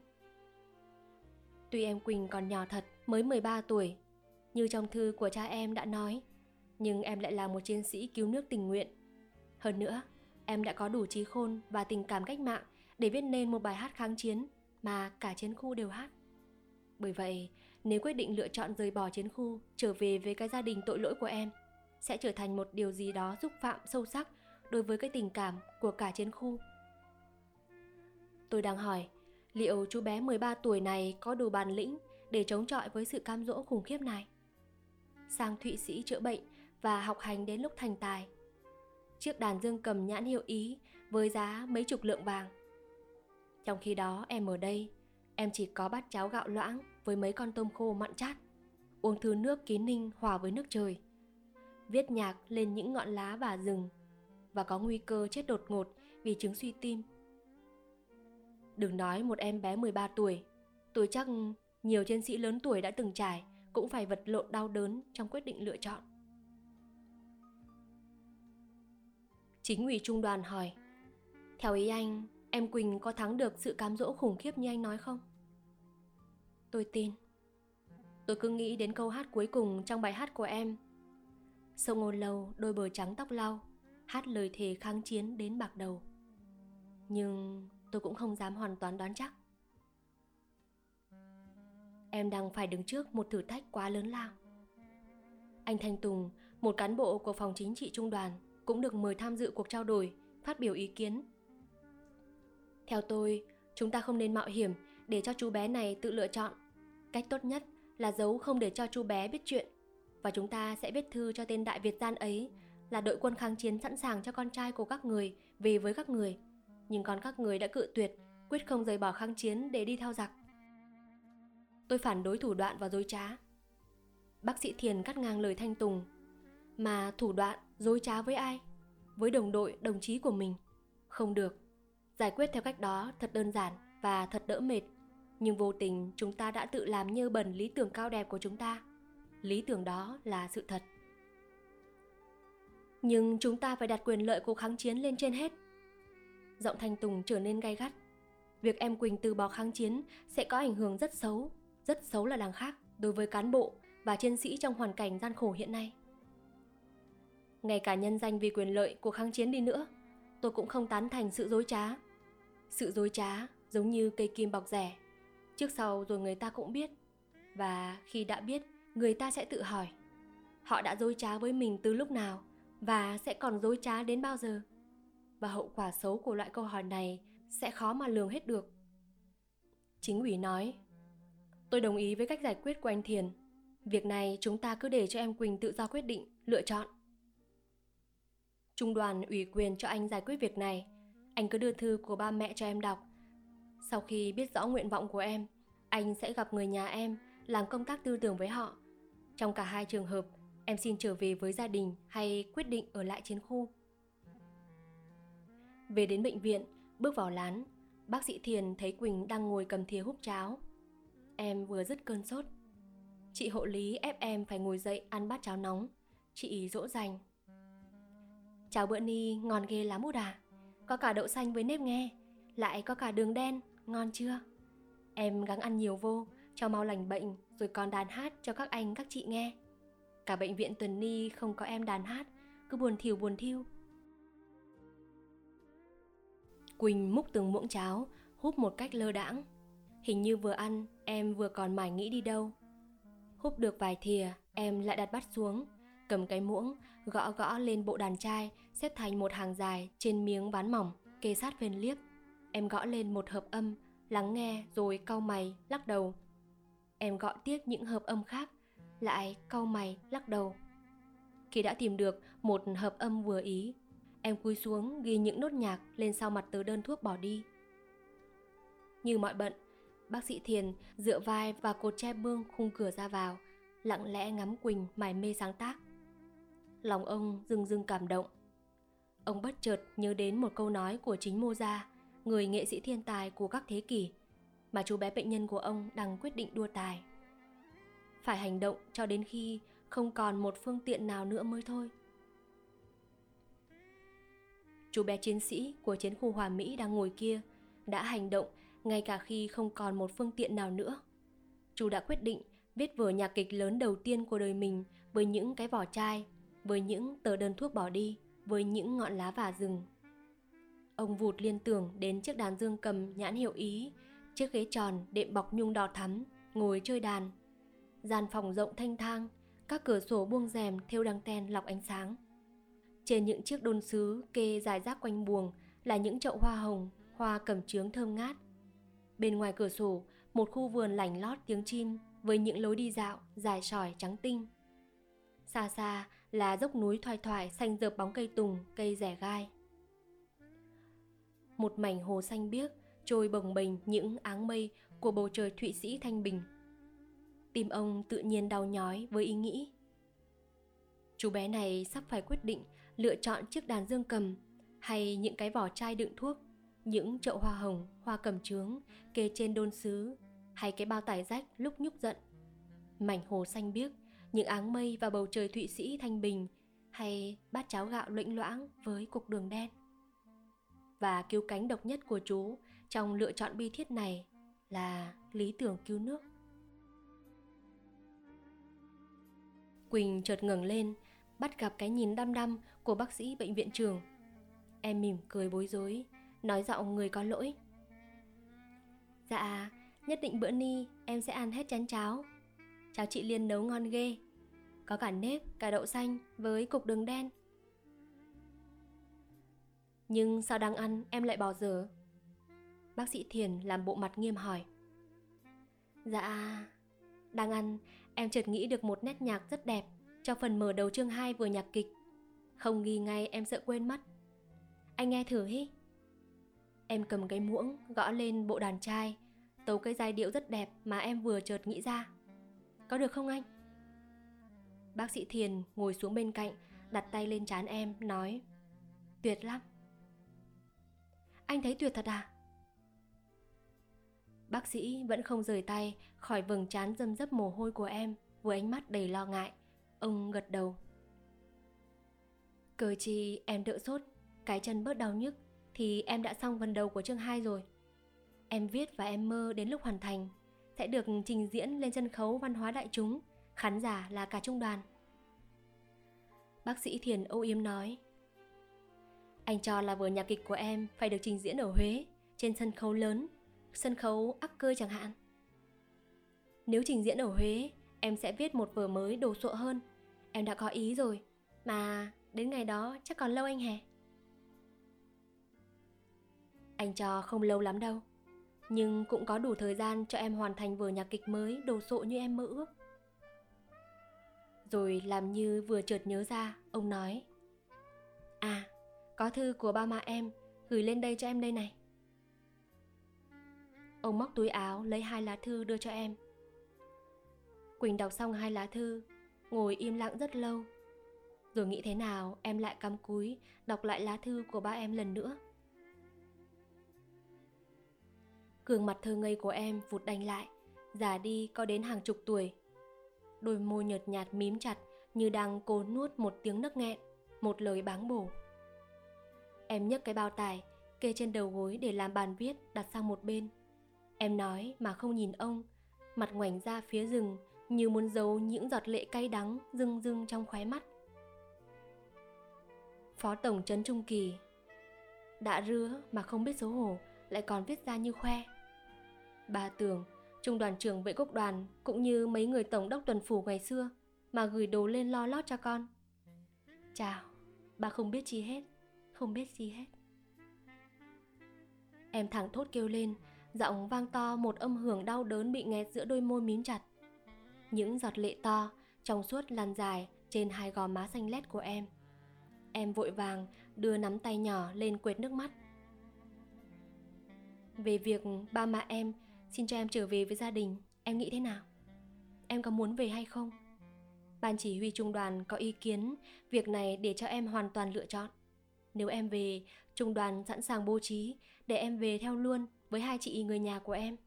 Tuy em Quỳnh còn nhỏ thật, mới 13 tuổi, như trong thư của cha em đã nói, nhưng em lại là một chiến sĩ cứu nước tình nguyện. Hơn nữa, em đã có đủ trí khôn và tình cảm cách mạng để viết nên một bài hát kháng chiến mà cả chiến khu đều hát. Bởi vậy, nếu quyết định lựa chọn rời bỏ chiến khu, trở về với cái gia đình tội lỗi của em, sẽ trở thành một điều gì đó xúc phạm sâu sắc đối với cái tình cảm của cả chiến khu. Tôi đang hỏi, liệu chú bé 13 tuổi này có đủ bản lĩnh để chống chọi với sự cam dỗ khủng khiếp này? Sang Thụy Sĩ chữa bệnh và học hành đến lúc thành tài. Chiếc đàn dương cầm nhãn hiệu Ý với giá mấy chục lượng vàng. Trong khi đó em ở đây, em chỉ có bát cháo gạo loãng với mấy con tôm khô mặn chát, uống thứ nước ký ninh hòa với nước trời. Viết nhạc lên những ngọn lá và rừng. Và có nguy cơ chết đột ngột vì chứng suy tim. Đừng nói một em bé 13 tuổi, tôi chắc nhiều chiến sĩ lớn tuổi đã từng trải cũng phải vật lộn đau đớn trong quyết định lựa chọn. Chính ủy trung đoàn hỏi, theo ý anh, em Quỳnh có thắng được sự cám dỗ khủng khiếp như anh nói không? Tôi tin. Tôi cứ nghĩ đến câu hát cuối cùng trong bài hát của em Sông ngôn lâu đôi bờ trắng tóc lau Hát lời thề kháng chiến đến bạc đầu Nhưng tôi cũng không dám hoàn toàn đoán chắc Em đang phải đứng trước một thử thách quá lớn lao Anh Thanh Tùng, một cán bộ của phòng chính trị trung đoàn cũng được mời tham dự cuộc trao đổi, phát biểu ý kiến. Theo tôi, chúng ta không nên mạo hiểm để cho chú bé này tự lựa chọn. Cách tốt nhất là giấu không để cho chú bé biết chuyện và chúng ta sẽ viết thư cho tên đại Việt gian ấy là đội quân kháng chiến sẵn sàng cho con trai của các người về với các người. Nhưng còn các người đã cự tuyệt, quyết không rời bỏ kháng chiến để đi theo giặc. Tôi phản đối thủ đoạn và dối trá. Bác sĩ Thiền cắt ngang lời Thanh Tùng. Mà thủ đoạn, dối trá với ai? Với đồng đội, đồng chí của mình. Không được. Giải quyết theo cách đó thật đơn giản và thật đỡ mệt. Nhưng vô tình chúng ta đã tự làm nhơ bẩn lý tưởng cao đẹp của chúng ta. Lý tưởng đó là sự thật. Nhưng chúng ta phải đặt quyền lợi của kháng chiến lên trên hết. Giọng Thanh Tùng trở nên gay gắt. Việc em Quỳnh từ bỏ kháng chiến sẽ có ảnh hưởng rất xấu, rất xấu là đằng khác đối với cán bộ và chiến sĩ trong hoàn cảnh gian khổ hiện nay. Ngay cả nhân danh vì quyền lợi của kháng chiến đi nữa, tôi cũng không tán thành sự dối trá. Sự dối trá giống như cây kim bọc rẻ, trước sau rồi người ta cũng biết. Và khi đã biết, người ta sẽ tự hỏi, họ đã dối trá với mình từ lúc nào và sẽ còn dối trá đến bao giờ? Và hậu quả xấu của loại câu hỏi này sẽ khó mà lường hết được. Chính ủy nói, tôi đồng ý với cách giải quyết của anh Thiền. Việc này chúng ta cứ để cho em Quỳnh tự do quyết định, lựa chọn. Trung đoàn ủy quyền cho anh giải quyết việc này. Anh cứ đưa thư của ba mẹ cho em đọc. Sau khi biết rõ nguyện vọng của em, anh sẽ gặp người nhà em, làm công tác tư tưởng với họ. Trong cả hai trường hợp, em xin trở về với gia đình hay quyết định ở lại chiến khu. Về đến bệnh viện, bước vào lán, bác sĩ Thiền thấy Quỳnh đang ngồi cầm thìa húp cháo. Em vừa dứt cơn sốt. Chị hộ lý ép em phải ngồi dậy ăn bát cháo nóng. Chị dỗ dành. Cháo bữa ni ngon ghê lắm út à. Có cả đậu xanh với nếp nghe, lại có cả đường đen, ngon chưa? Em gắng ăn nhiều vô, cho mau lành bệnh rồi còn đàn hát cho các anh các chị nghe. Cả bệnh viện tuần ni không có em đàn hát, cứ buồn thiểu buồn thiêu. Quỳnh múc từng muỗng cháo, húp một cách lơ đãng. Hình như vừa ăn, em vừa còn mải nghĩ đi đâu. Húp được vài thìa, em lại đặt bát xuống, cầm cái muỗng, gõ gõ lên bộ đàn trai, xếp thành một hàng dài trên miếng ván mỏng, kê sát phên liếp. Em gõ lên một hợp âm, lắng nghe rồi cau mày, lắc đầu. Em gõ tiếp những hợp âm khác, lại cau mày, lắc đầu. Khi đã tìm được một hợp âm vừa ý, em cúi xuống ghi những nốt nhạc lên sau mặt tờ đơn thuốc bỏ đi. Như mọi bận, bác sĩ Thiền dựa vai và cột che bương khung cửa ra vào, lặng lẽ ngắm Quỳnh mải mê sáng tác. Lòng ông rưng rưng cảm động. Ông bất chợt nhớ đến một câu nói của chính Mozart, người nghệ sĩ thiên tài của các thế kỷ, mà chú bé bệnh nhân của ông đang quyết định đua tài. Phải hành động cho đến khi không còn một phương tiện nào nữa mới thôi. Chú bé chiến sĩ của chiến khu Hòa Mỹ đang ngồi kia đã hành động ngay cả khi không còn một phương tiện nào nữa. Chú đã quyết định viết vở nhạc kịch lớn đầu tiên của đời mình với những cái vỏ chai, với những tờ đơn thuốc bỏ đi, với những ngọn lá vả rừng. Ông vụt liên tưởng đến chiếc đàn dương cầm nhãn hiệu Ý, chiếc ghế tròn đệm bọc nhung đỏ thắm, ngồi chơi đàn. Gian phòng rộng thanh thang, các cửa sổ buông rèm thêu đăng ten lọc ánh sáng. Trên những chiếc đôn sứ kê dài rác quanh buồng là những chậu hoa hồng, hoa cẩm trướng thơm ngát. Bên ngoài cửa sổ, một khu vườn lảnh lót tiếng chim với những lối đi dạo dài sỏi trắng tinh. Xa xa là dốc núi thoai thoải xanh dợp bóng cây tùng, cây rẻ gai. Một mảnh hồ xanh biếc trôi bồng bềnh những áng mây của bầu trời Thụy Sĩ thanh bình. Tim ông tự nhiên đau nhói với ý nghĩ. Chú bé này sắp phải quyết định lựa chọn chiếc đàn dương cầm hay những cái vỏ chai đựng thuốc, những chậu hoa hồng, hoa cầm trướng kê trên đôn sứ hay cái bao tải rách lúc nhúc giận. Mảnh hồ xanh biếc, những áng mây và bầu trời Thụy Sĩ thanh bình hay bát cháo gạo lĩnh loãng với cục đường đen. Và cứu cánh độc nhất của chú trong lựa chọn bi thiết này là lý tưởng cứu nước. Quỳnh chợt ngẩng lên, bắt gặp cái nhìn đăm đăm của bác sĩ bệnh viện trường. Em mỉm cười bối rối, nói giọng người có lỗi. Dạ, nhất định bữa ni em sẽ ăn hết chén cháo. Cháo chị Liên nấu ngon ghê có cả nếp, cả đậu xanh với cục đường đen. Nhưng sao đang ăn em lại bỏ dở? Bác sĩ Thiền làm bộ mặt nghiêm hỏi. Dạ, đang ăn em chợt nghĩ được một nét nhạc rất đẹp cho phần mở đầu chương 2 vừa nhạc kịch. Không ghi ngay em sợ quên mất. Anh nghe thử hí. Em cầm cái muỗng gõ lên bộ đàn trai, tấu cái giai điệu rất đẹp mà em vừa chợt nghĩ ra. Có được không anh? Bác sĩ Thiền ngồi xuống bên cạnh, đặt tay lên trán em, nói Tuyệt lắm. Anh thấy tuyệt thật à? Bác sĩ vẫn không rời tay khỏi vầng trán dâm dấp mồ hôi của em với ánh mắt đầy lo ngại. Ông gật đầu. Cờ chi em đỡ sốt, cái chân bớt đau nhức thì em đã xong phần đầu của chương 2 rồi. Em viết và em mơ đến lúc hoàn thành sẽ được trình diễn lên sân khấu văn hóa đại chúng, khán giả là cả trung đoàn. Bác sĩ Thiền âu yếm nói Anh cho là vở nhạc kịch của em phải được trình diễn ở Huế, trên sân khấu lớn, sân khấu ắc cơ chẳng hạn. Nếu trình diễn ở Huế, em sẽ viết một vở mới đồ sộ hơn. Em đã có ý rồi, mà đến ngày đó chắc còn lâu anh hè. Anh cho không lâu lắm đâu, nhưng cũng có đủ thời gian cho em hoàn thành vở nhạc kịch mới đồ sộ như em mơ ước. Rồi làm như vừa chợt nhớ ra, ông nói À, có thư của ba mẹ em, gửi lên đây cho em đây này. Ông móc túi áo lấy hai lá thư đưa cho em. Quỳnh đọc xong hai lá thư, ngồi im lặng rất lâu. Rồi nghĩ thế nào em lại cắm cúi đọc lại lá thư của ba em lần nữa. Gương mặt thơ ngây của em vụt đành lại, già đi có đến hàng chục tuổi. Đôi môi nhợt nhạt mím chặt như đang cố nuốt một tiếng nấc nghẹn, một lời báng bổ. Em nhấc cái bao tải, kê trên đầu gối để làm bàn viết đặt sang một bên. Em nói mà không nhìn ông, mặt ngoảnh ra phía rừng như muốn giấu những giọt lệ cay đắng rưng rưng trong khóe mắt. Phó Tổng Trấn Trung Kỳ Đã rứa mà không biết xấu hổ lại còn viết ra như khoe. Bà tưởng trung đoàn trưởng vệ quốc đoàn cũng như mấy người tổng đốc tuần phủ ngày xưa mà gửi đồ lên lo lót cho con. Chào, bà không biết chi hết, không biết gì hết. Em thẳng thốt kêu lên, giọng vang to một âm hưởng đau đớn bị nghẹt giữa đôi môi mím chặt. Những giọt lệ to, trong suốt lan dài trên hai gò má xanh lét của em. Em vội vàng đưa nắm tay nhỏ lên quệt nước mắt. Về việc ba mẹ em xin cho em trở về với gia đình, em nghĩ thế nào? Em có muốn về hay không? Ban chỉ huy trung đoàn có ý kiến việc này để cho em hoàn toàn lựa chọn. Nếu em về, trung đoàn sẵn sàng bố trí để em về theo luôn với hai chị người nhà của em.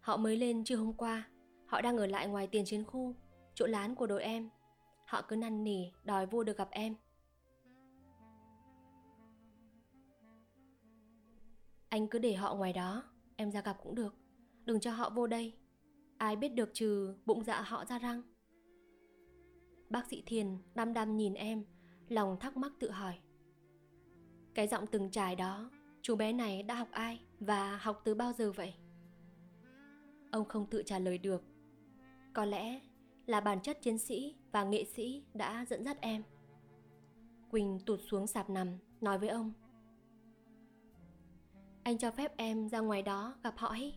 Họ mới lên trưa hôm qua, họ đang ở lại ngoài tiền chiến khu, chỗ lán của đội em. Họ cứ năn nỉ đòi vô được gặp em. Anh cứ để họ ngoài đó, em ra gặp cũng được. Đừng cho họ vô đây. Ai biết được trừ bụng dạ họ ra răng. Bác sĩ Thiền đăm đăm nhìn em, lòng thắc mắc tự hỏi. Cái giọng từng trải đó, chú bé này đã học ai và học từ bao giờ vậy? Ông không tự trả lời được. Có lẽ là bản chất chiến sĩ và nghệ sĩ đã dẫn dắt em. Quỳnh tụt xuống sạp nằm, nói với ông. Anh cho phép em ra ngoài đó gặp họ ấy.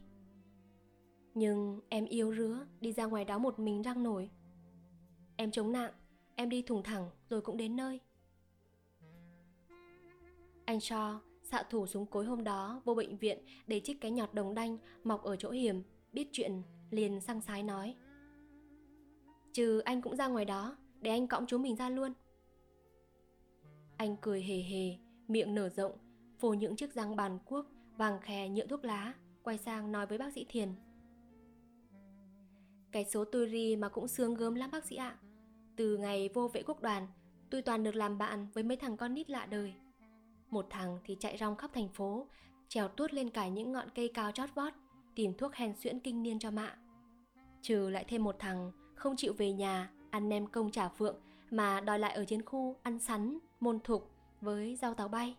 Nhưng em yếu rứa đi ra ngoài đó một mình răng nổi. Em chống nặng, em đi thủng thẳng rồi cũng đến nơi. Anh cho xạ thủ súng cối hôm đó vô bệnh viện để trích cái nhọt đồng đanh mọc ở chỗ hiểm, biết chuyện liền sang sái nói. Trừ anh cũng ra ngoài đó, để anh cõng chúng mình ra luôn. Anh cười hề hề, miệng nở rộng, phô những chiếc răng bàn cuốc, vàng khè nhựa thuốc lá, quay sang nói với bác sĩ Thiền. Cái số tôi ri mà cũng sướng gớm lắm bác sĩ ạ. Từ ngày vô vệ quốc đoàn, tôi toàn được làm bạn với mấy thằng con nít lạ đời. Một thằng thì chạy rong khắp thành phố, trèo tuốt lên cả những ngọn cây cao chót vót, tìm thuốc hèn xuyễn kinh niên cho mạ. Trừ lại thêm một thằng không chịu về nhà ăn nem công trả phượng mà đòi lại ở trên khu ăn sắn, môn thục với rau táo bay.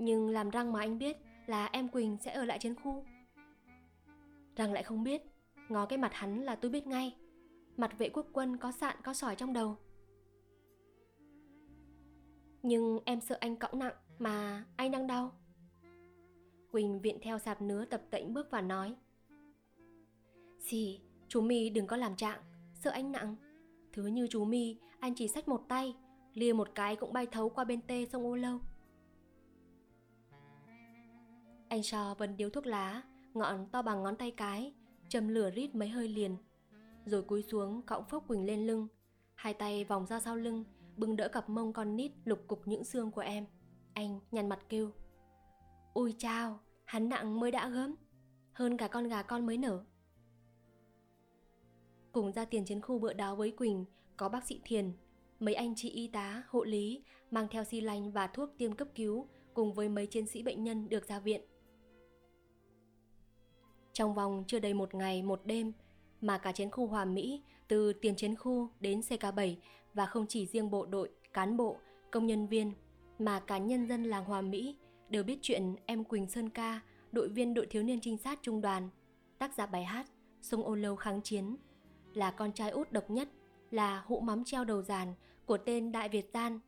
Nhưng làm răng mà anh biết là em Quỳnh sẽ ở lại trên khu. Răng lại không biết, ngó cái mặt hắn là tôi biết ngay. Mặt vệ quốc quân có sạn có sỏi trong đầu. Nhưng em sợ anh cõng nặng mà anh đang đau. Quỳnh viện theo sạp nứa tập tễnh bước vào nói. Xì, chú mi đừng có làm trạng sợ anh nặng. Thứ như chú mi anh chỉ xách một tay Lìa một cái cũng bay thấu qua bên tê sông ô lâu anh so vẫn điếu thuốc lá, ngọn to bằng ngón tay cái, châm lửa rít mấy hơi liền. Rồi cúi xuống, cõng phốc quỳnh lên lưng. Hai tay vòng ra sau lưng, bưng đỡ cặp mông con nít lục cục những xương của em. Anh nhăn mặt kêu ui chao, hắn nặng mới đã gớm, hơn cả con gà con mới nở. Cùng ra tiền chiến khu bữa đó với quỳnh, có bác sĩ thiền, mấy anh chị y tá, hộ lý, mang theo xi lanh và thuốc tiêm cấp cứu, cùng với mấy chiến sĩ bệnh nhân được ra viện trong vòng chưa đầy một ngày một đêm mà cả chiến khu Hòa Mỹ từ tiền chiến khu đến CK7 và không chỉ riêng bộ đội, cán bộ, công nhân viên mà cả nhân dân làng Hòa Mỹ đều biết chuyện em Quỳnh Sơn Ca, đội viên đội thiếu niên trinh sát trung đoàn, tác giả bài hát Sông Ô Lâu kháng chiến, là con trai út độc nhất, là hũ mắm treo đầu giàn của tên Đại Việt Gian,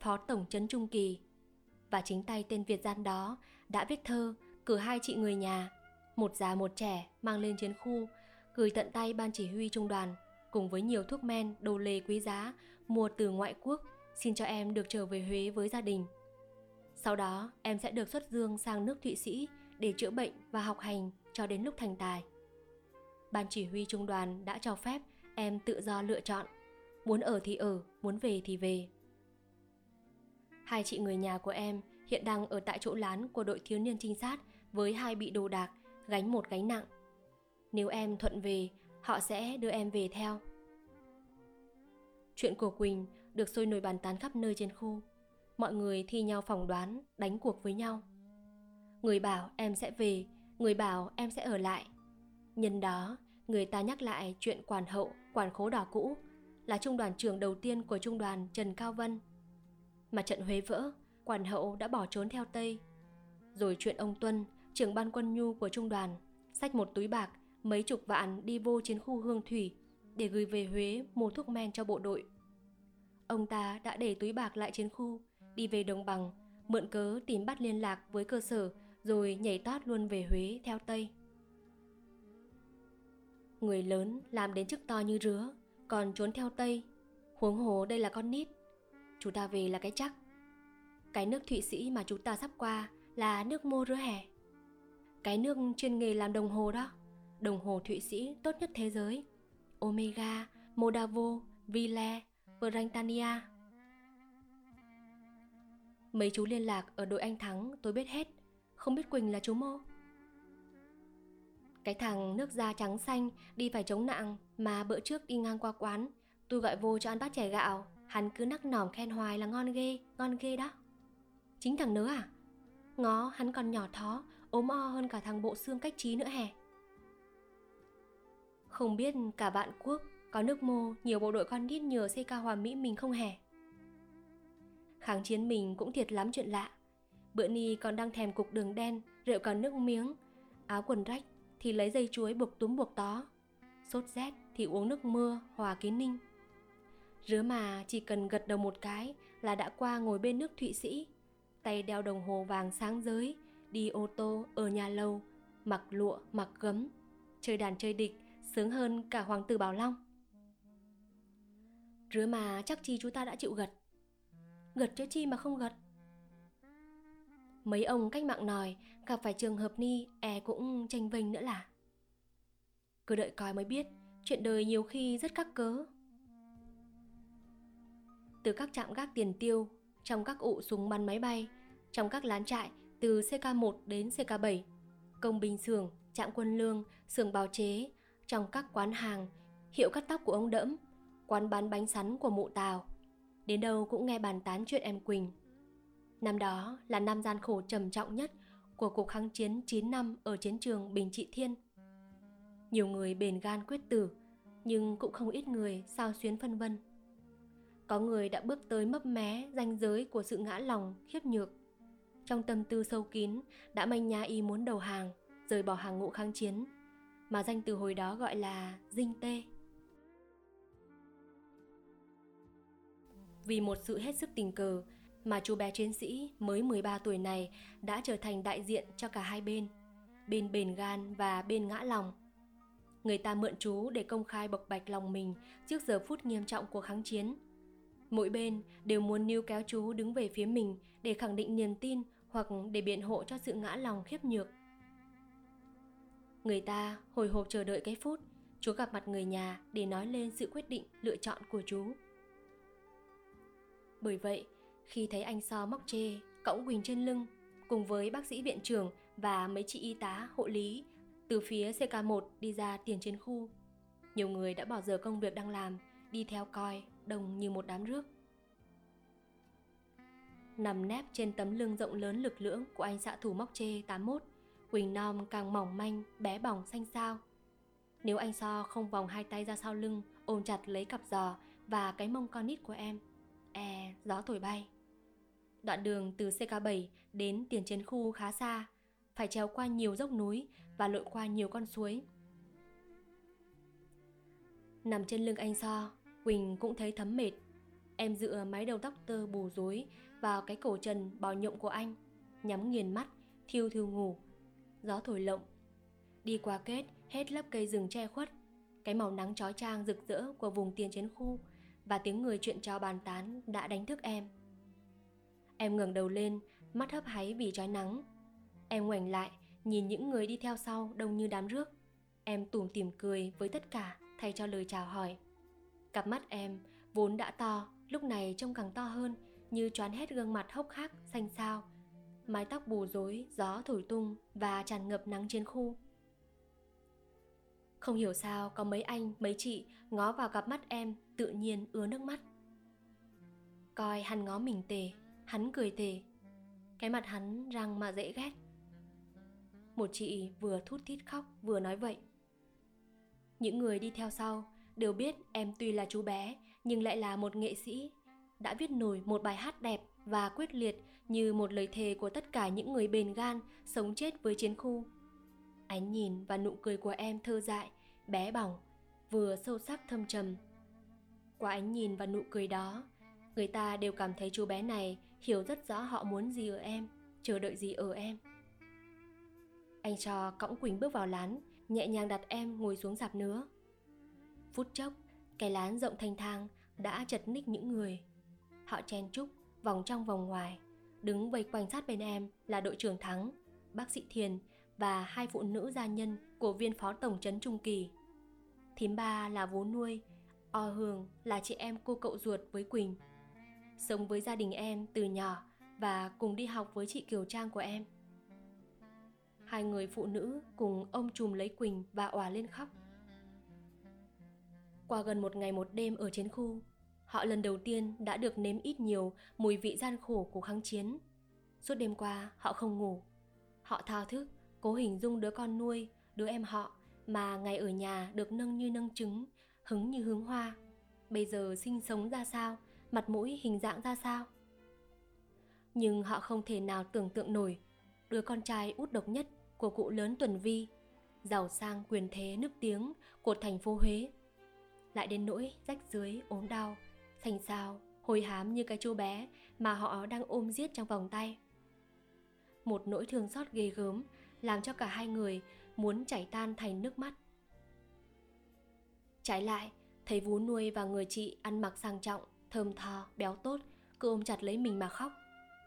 Phó Tổng trấn Trung Kỳ. Và chính tay tên Việt Gian đó đã viết thơ cử hai chị người nhà, một già một trẻ mang lên chiến khu, gửi tận tay ban chỉ huy trung đoàn cùng với nhiều thuốc men, đồ lề quý giá mua từ ngoại quốc xin cho em được trở về Huế với gia đình. Sau đó, em sẽ được xuất dương sang nước Thụy Sĩ để chữa bệnh và học hành cho đến lúc thành tài. Ban chỉ huy trung đoàn đã cho phép em tự do lựa chọn, muốn ở thì ở, muốn về thì về. Hai chị người nhà của em hiện đang ở tại chỗ lán của đội thiếu niên trinh sát với hai bị đồ đạc, gánh một gánh nặng. Nếu em thuận về, họ sẽ đưa em về theo. Chuyện của Quỳnh được sôi nổi bàn tán khắp nơi trên khu. Mọi người thi nhau phỏng đoán, đánh cuộc với nhau. Người bảo em sẽ về, người bảo em sẽ ở lại. Nhân đó, người ta nhắc lại chuyện quản hậu, quản khố đỏ cũ là trung đoàn trưởng đầu tiên của trung đoàn Trần Cao Vân. Mà trận Huế vỡ, quản hậu đã bỏ trốn theo Tây. Rồi chuyện ông Tuân, trưởng ban quân nhu của trung đoàn, xách một túi bạc, mấy chục vạn đi vô chiến khu Hương Thủy để gửi về Huế mua thuốc men cho bộ đội. Ông ta đã để túi bạc lại chiến khu, đi về đồng bằng, mượn cớ tìm bắt liên lạc với cơ sở rồi nhảy tót luôn về Huế theo Tây. Người lớn làm đến chức to như rứa, còn trốn theo Tây. Huống hồ đây là con nít. Chúng ta về là cái chắc. Cái nước Thụy Sĩ mà chúng ta sắp qua là nước mô rứa hè. Cái nước chuyên nghề làm đồng hồ đó. Đồng hồ Thụy Sĩ tốt nhất thế giới. Omega, Modavo, Ville, Brantania. Mấy chú liên lạc ở đội anh Thắng tôi biết hết, không biết Quỳnh là chú Mô. Cái thằng nước da trắng xanh đi phải chống nặng mà bữa trước đi ngang qua quán, tôi gọi vô cho ăn bát chè gạo, hắn cứ nắc nỏm khen hoài là ngon ghê, ngon ghê đó. Chính thằng nớ à? Ngó hắn còn nhỏ thó, ốm o hơn cả thằng bộ xương cách trí nữa hè. Không biết cả vạn quốc có nước mô nhiều bộ đội con nít nhờ CK Hòa Mỹ mình không hề. Kháng chiến mình cũng thiệt lắm chuyện lạ. Bữa ni còn đang thèm cục đường đen, rượu còn nước miếng, áo quần rách thì lấy dây chuối buộc túm buộc tó. Sốt rét thì uống nước mưa hòa kín ninh. Rứa mà chỉ cần gật đầu một cái là đã qua ngồi bên nước Thụy Sĩ, tay đeo đồng hồ vàng sáng giới, đi ô tô ở nhà lâu, mặc lụa, mặc gấm, chơi đàn chơi địch, sướng hơn cả hoàng tử Bảo Long. Rứa mà chắc chi chúng ta đã chịu gật. Gật chứ chi mà không gật. Mấy ông cách mạng nòi Gặp phải trường hợp ni E cũng tranh vinh nữa là. Cứ đợi coi mới biết Chuyện đời nhiều khi rất các cớ. Từ các trạm gác tiền tiêu Trong các ụ súng bắn máy bay Trong các lán trại từ CK1 đến CK7 Công binh xưởng, trạm quân lương, xưởng bào chế Trong các quán hàng Hiệu cắt tóc của ông Đẫm quán bán bánh sắn của mụ Tào. Đến đâu cũng nghe bàn tán chuyện em Quỳnh. Năm đó là năm gian khổ trầm trọng nhất của cuộc kháng chiến 9 năm ở chiến trường Bình Trị Thiên. Nhiều người bền gan quyết tử, nhưng cũng không ít người sao xuyến phân vân. Có người đã bước tới mấp mé ranh giới của sự ngã lòng, khiếp nhược. Trong tâm tư sâu kín đã manh nha y muốn đầu hàng, rời bỏ hàng ngũ kháng chiến. mà danh từ hồi đó gọi là dinh tê. Vì một sự hết sức tình cờ mà chú bé chiến sĩ mới 13 tuổi này đã trở thành đại diện cho cả hai bên, bên bền gan và bên ngã lòng. Người ta mượn chú để công khai bộc bạch lòng mình trước giờ phút nghiêm trọng của kháng chiến. Mỗi bên đều muốn níu kéo chú đứng về phía mình để khẳng định niềm tin hoặc để biện hộ cho sự ngã lòng khiếp nhược. Người ta hồi hộp chờ đợi cái phút chú gặp mặt người nhà để nói lên sự quyết định lựa chọn của chú. Bởi vậy, khi thấy anh So móc chê, cõng Quỳnh trên lưng, cùng với bác sĩ viện trưởng và mấy chị y tá, hộ lý, từ phía CK1 đi ra tiền chiến khu. Nhiều người đã bỏ giờ công việc đang làm, đi theo coi, đông như một đám rước. Nằm nép trên tấm lưng rộng lớn lực lưỡng của anh xạ thủ móc chê 81, Quỳnh non càng mỏng manh, bé bỏng xanh xao. Nếu anh So không vòng hai tay ra sau lưng, ôm chặt lấy cặp giò và cái mông con nít của em, e gió thổi bay. Đoạn đường từ CK7 đến tiền chiến khu khá xa, phải trèo qua nhiều dốc núi và lội qua nhiều con suối. Nằm trên lưng anh So, Quỳnh cũng thấy thấm mệt. Em dựa mái đầu tóc tơ bù rối vào cái cổ trần bò nhộng của anh, nhắm nghiền mắt, thiêu thiêu ngủ. Gió thổi lộng. Đi qua kết, hết lớp cây rừng che khuất, cái màu nắng chói chang rực rỡ của vùng tiền chiến khu và tiếng người chuyện trò bàn tán đã đánh thức em. Em ngẩng đầu lên, mắt hấp háy vì trói nắng. Em ngoảnh lại, nhìn những người đi theo sau đông như đám rước. Em tủm tỉm cười với tất cả thay cho lời chào hỏi. Cặp mắt em vốn đã to, lúc này trông càng to hơn, như choán hết gương mặt hốc hác, xanh xao. Mái tóc bù rối, gió thổi tung và tràn ngập nắng trên khu. Không hiểu sao có mấy anh, mấy chị ngó vào cặp mắt em tự nhiên ứa nước mắt. Coi hắn ngó mình tề, hắn cười tề. Cái mặt hắn răng mà dễ ghét. Một chị vừa thút thít khóc vừa nói vậy. Những người đi theo sau đều biết em tuy là chú bé nhưng lại là một nghệ sĩ đã viết nổi một bài hát đẹp và quyết liệt như một lời thề của tất cả những người bền gan sống chết với chiến khu. Ánh nhìn và nụ cười của em thơ dại, bé bỏng, vừa sâu sắc thâm trầm. Qua ánh nhìn và nụ cười đó, người ta đều cảm thấy chú bé này hiểu rất rõ họ muốn gì ở em, chờ đợi gì ở em. Anh cho cõng Quỳnh bước vào lán, nhẹ nhàng đặt em ngồi xuống dạp nữa. Phút chốc, cái lán rộng thanh thang đã chật ních những người. Họ chen chúc, vòng trong vòng ngoài, đứng vây quanh sát bên em là đội trưởng Thắng, bác sĩ Thiền và hai phụ nữ gia nhân của viên phó tổng trấn Trung Kỳ. Thím ba là vú nuôi, O Hương là chị em cô cậu ruột với Quỳnh. Sống với gia đình em từ nhỏ và cùng đi học với chị Kiều Trang của em. Hai người phụ nữ cùng ông chùm lấy Quỳnh và òa lên khóc. Qua gần một ngày một đêm ở chiến khu, họ lần đầu tiên đã được nếm ít nhiều mùi vị gian khổ của kháng chiến. Suốt đêm qua, họ không ngủ. Họ thao thức, cố hình dung đứa con nuôi, đứa em họ mà ngày ở nhà được nâng như nâng trứng, hứng như hướng hoa. Bây giờ sinh sống ra sao, mặt mũi hình dạng ra sao? Nhưng họ không thể nào tưởng tượng nổi đứa con trai út độc nhất của cụ lớn Tuần Vi, giàu sang quyền thế nức tiếng của thành phố Huế. Lại đến nỗi rách dưới, ốm đau, xanh xao, hồi hám như cái chú bé mà họ đang ôm giết trong vòng tay. Một nỗi thương xót ghê gớm làm cho cả hai người muốn chảy tan thành nước mắt. Trái lại, thấy vú nuôi và người chị ăn mặc sang trọng, thơm tho, béo tốt, cứ ôm chặt lấy mình mà khóc.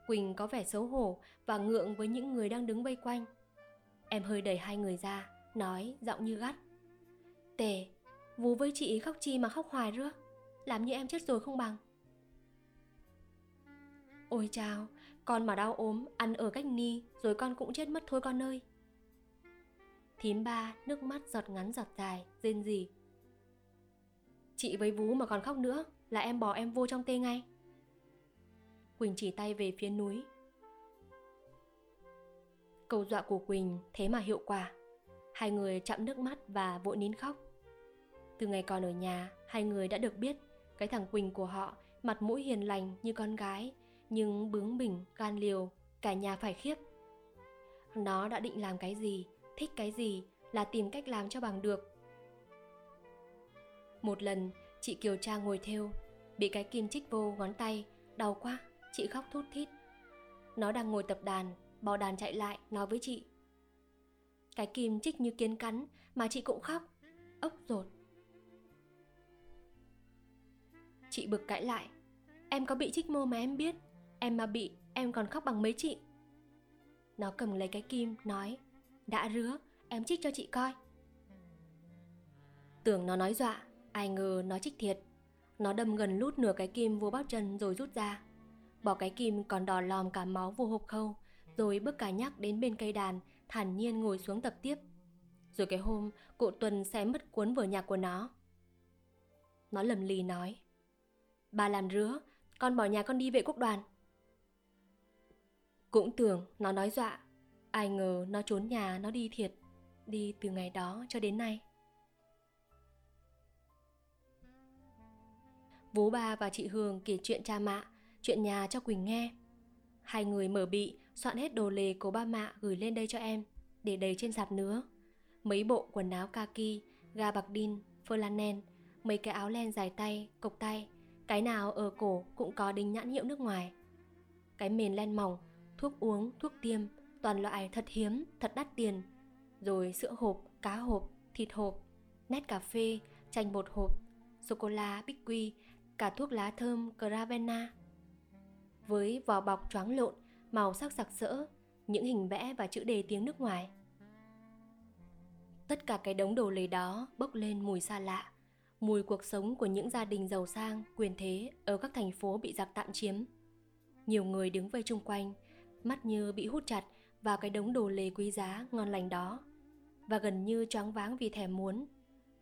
Quỳnh có vẻ xấu hổ và ngượng với những người đang đứng vây quanh. Em hơi đẩy hai người ra, nói giọng như gắt. Tề, vú với chị khóc chi mà khóc hoài rước làm như em chết rồi không bằng. Ôi chao, con mà đau ốm, ăn ở cách ni, rồi con cũng chết mất thôi con ơi. Thím ba, nước mắt giọt ngắn giọt dài, rên gì. Chị với vú mà còn khóc nữa, là em bỏ em vô trong tê ngay. Quỳnh chỉ tay về phía núi. Câu dọa của Quỳnh thế mà hiệu quả. Hai người chạm nước mắt và vội nín khóc. Từ ngày còn ở nhà, hai người đã được biết cái thằng Quỳnh của họ mặt mũi hiền lành như con gái, nhưng bướng bỉnh, gan liều, cả nhà phải khiếp. Nó đã định làm cái gì, thích cái gì là tìm cách làm cho bằng được. Một lần, chị Kiều Trang ngồi theo, bị cái kim chích vô ngón tay, đau quá, chị khóc thút thít. Nó đang ngồi tập đàn, bò đàn chạy lại, nói với chị. Cái kim chích như kiến cắn, mà chị cũng khóc, ốc rột. Chị bực cãi lại, em có bị trích mô mà em biết, em mà bị, em còn khóc bằng mấy chị. Nó cầm lấy cái kim, nói, đã rứa, em trích cho chị coi. Tưởng nó nói dọa, ai ngờ nó trích thiệt. Nó đâm gần lút nửa cái kim vô bắp chân rồi rút ra. Bỏ cái kim còn đỏ lòm cả máu vô hộp khâu, rồi bước cả nhắc đến bên cây đàn, thản nhiên ngồi xuống tập tiếp. Rồi cái hôm, cụ Tuần sẽ mất cuốn vở nhạc của nó. Nó lầm lì nói, Bà làm rứa, con bỏ nhà con đi vệ quốc đoàn. Cũng tưởng nó nói dọa, ai ngờ nó trốn nhà nó đi thiệt, đi từ ngày đó cho đến nay. Vú ba và chị Hương kể chuyện cha mạ, chuyện nhà cho Quỳnh nghe. Hai người mở bị, soạn hết đồ lề của ba mạ gửi lên đây cho em, để đầy trên sạp nứa. Mấy bộ quần áo kaki, ga bạc đin, phơ lan nen, mấy cái áo len dài tay, cộc tay, cái nào ở cổ cũng có đính nhãn hiệu nước ngoài. Cái mền len mỏng, thuốc uống, thuốc tiêm, toàn loại thật hiếm, thật đắt tiền. Rồi sữa hộp, cá hộp, thịt hộp, nét cà phê, chanh bột hộp, sô-cô-la, bích quy, cả thuốc lá thơm Cravena. Với vỏ bọc choáng lộn, màu sắc sặc sỡ, những hình vẽ và chữ đề tiếng nước ngoài. Tất cả cái đống đồ lề đó bốc lên mùi xa lạ, mùi cuộc sống của những gia đình giàu sang, quyền thế ở các thành phố bị giặc tạm chiếm. Nhiều người đứng vây chung quanh, mắt như bị hút chặt vào cái đống đồ lề quý giá ngon lành đó và gần như choáng váng vì thèm muốn.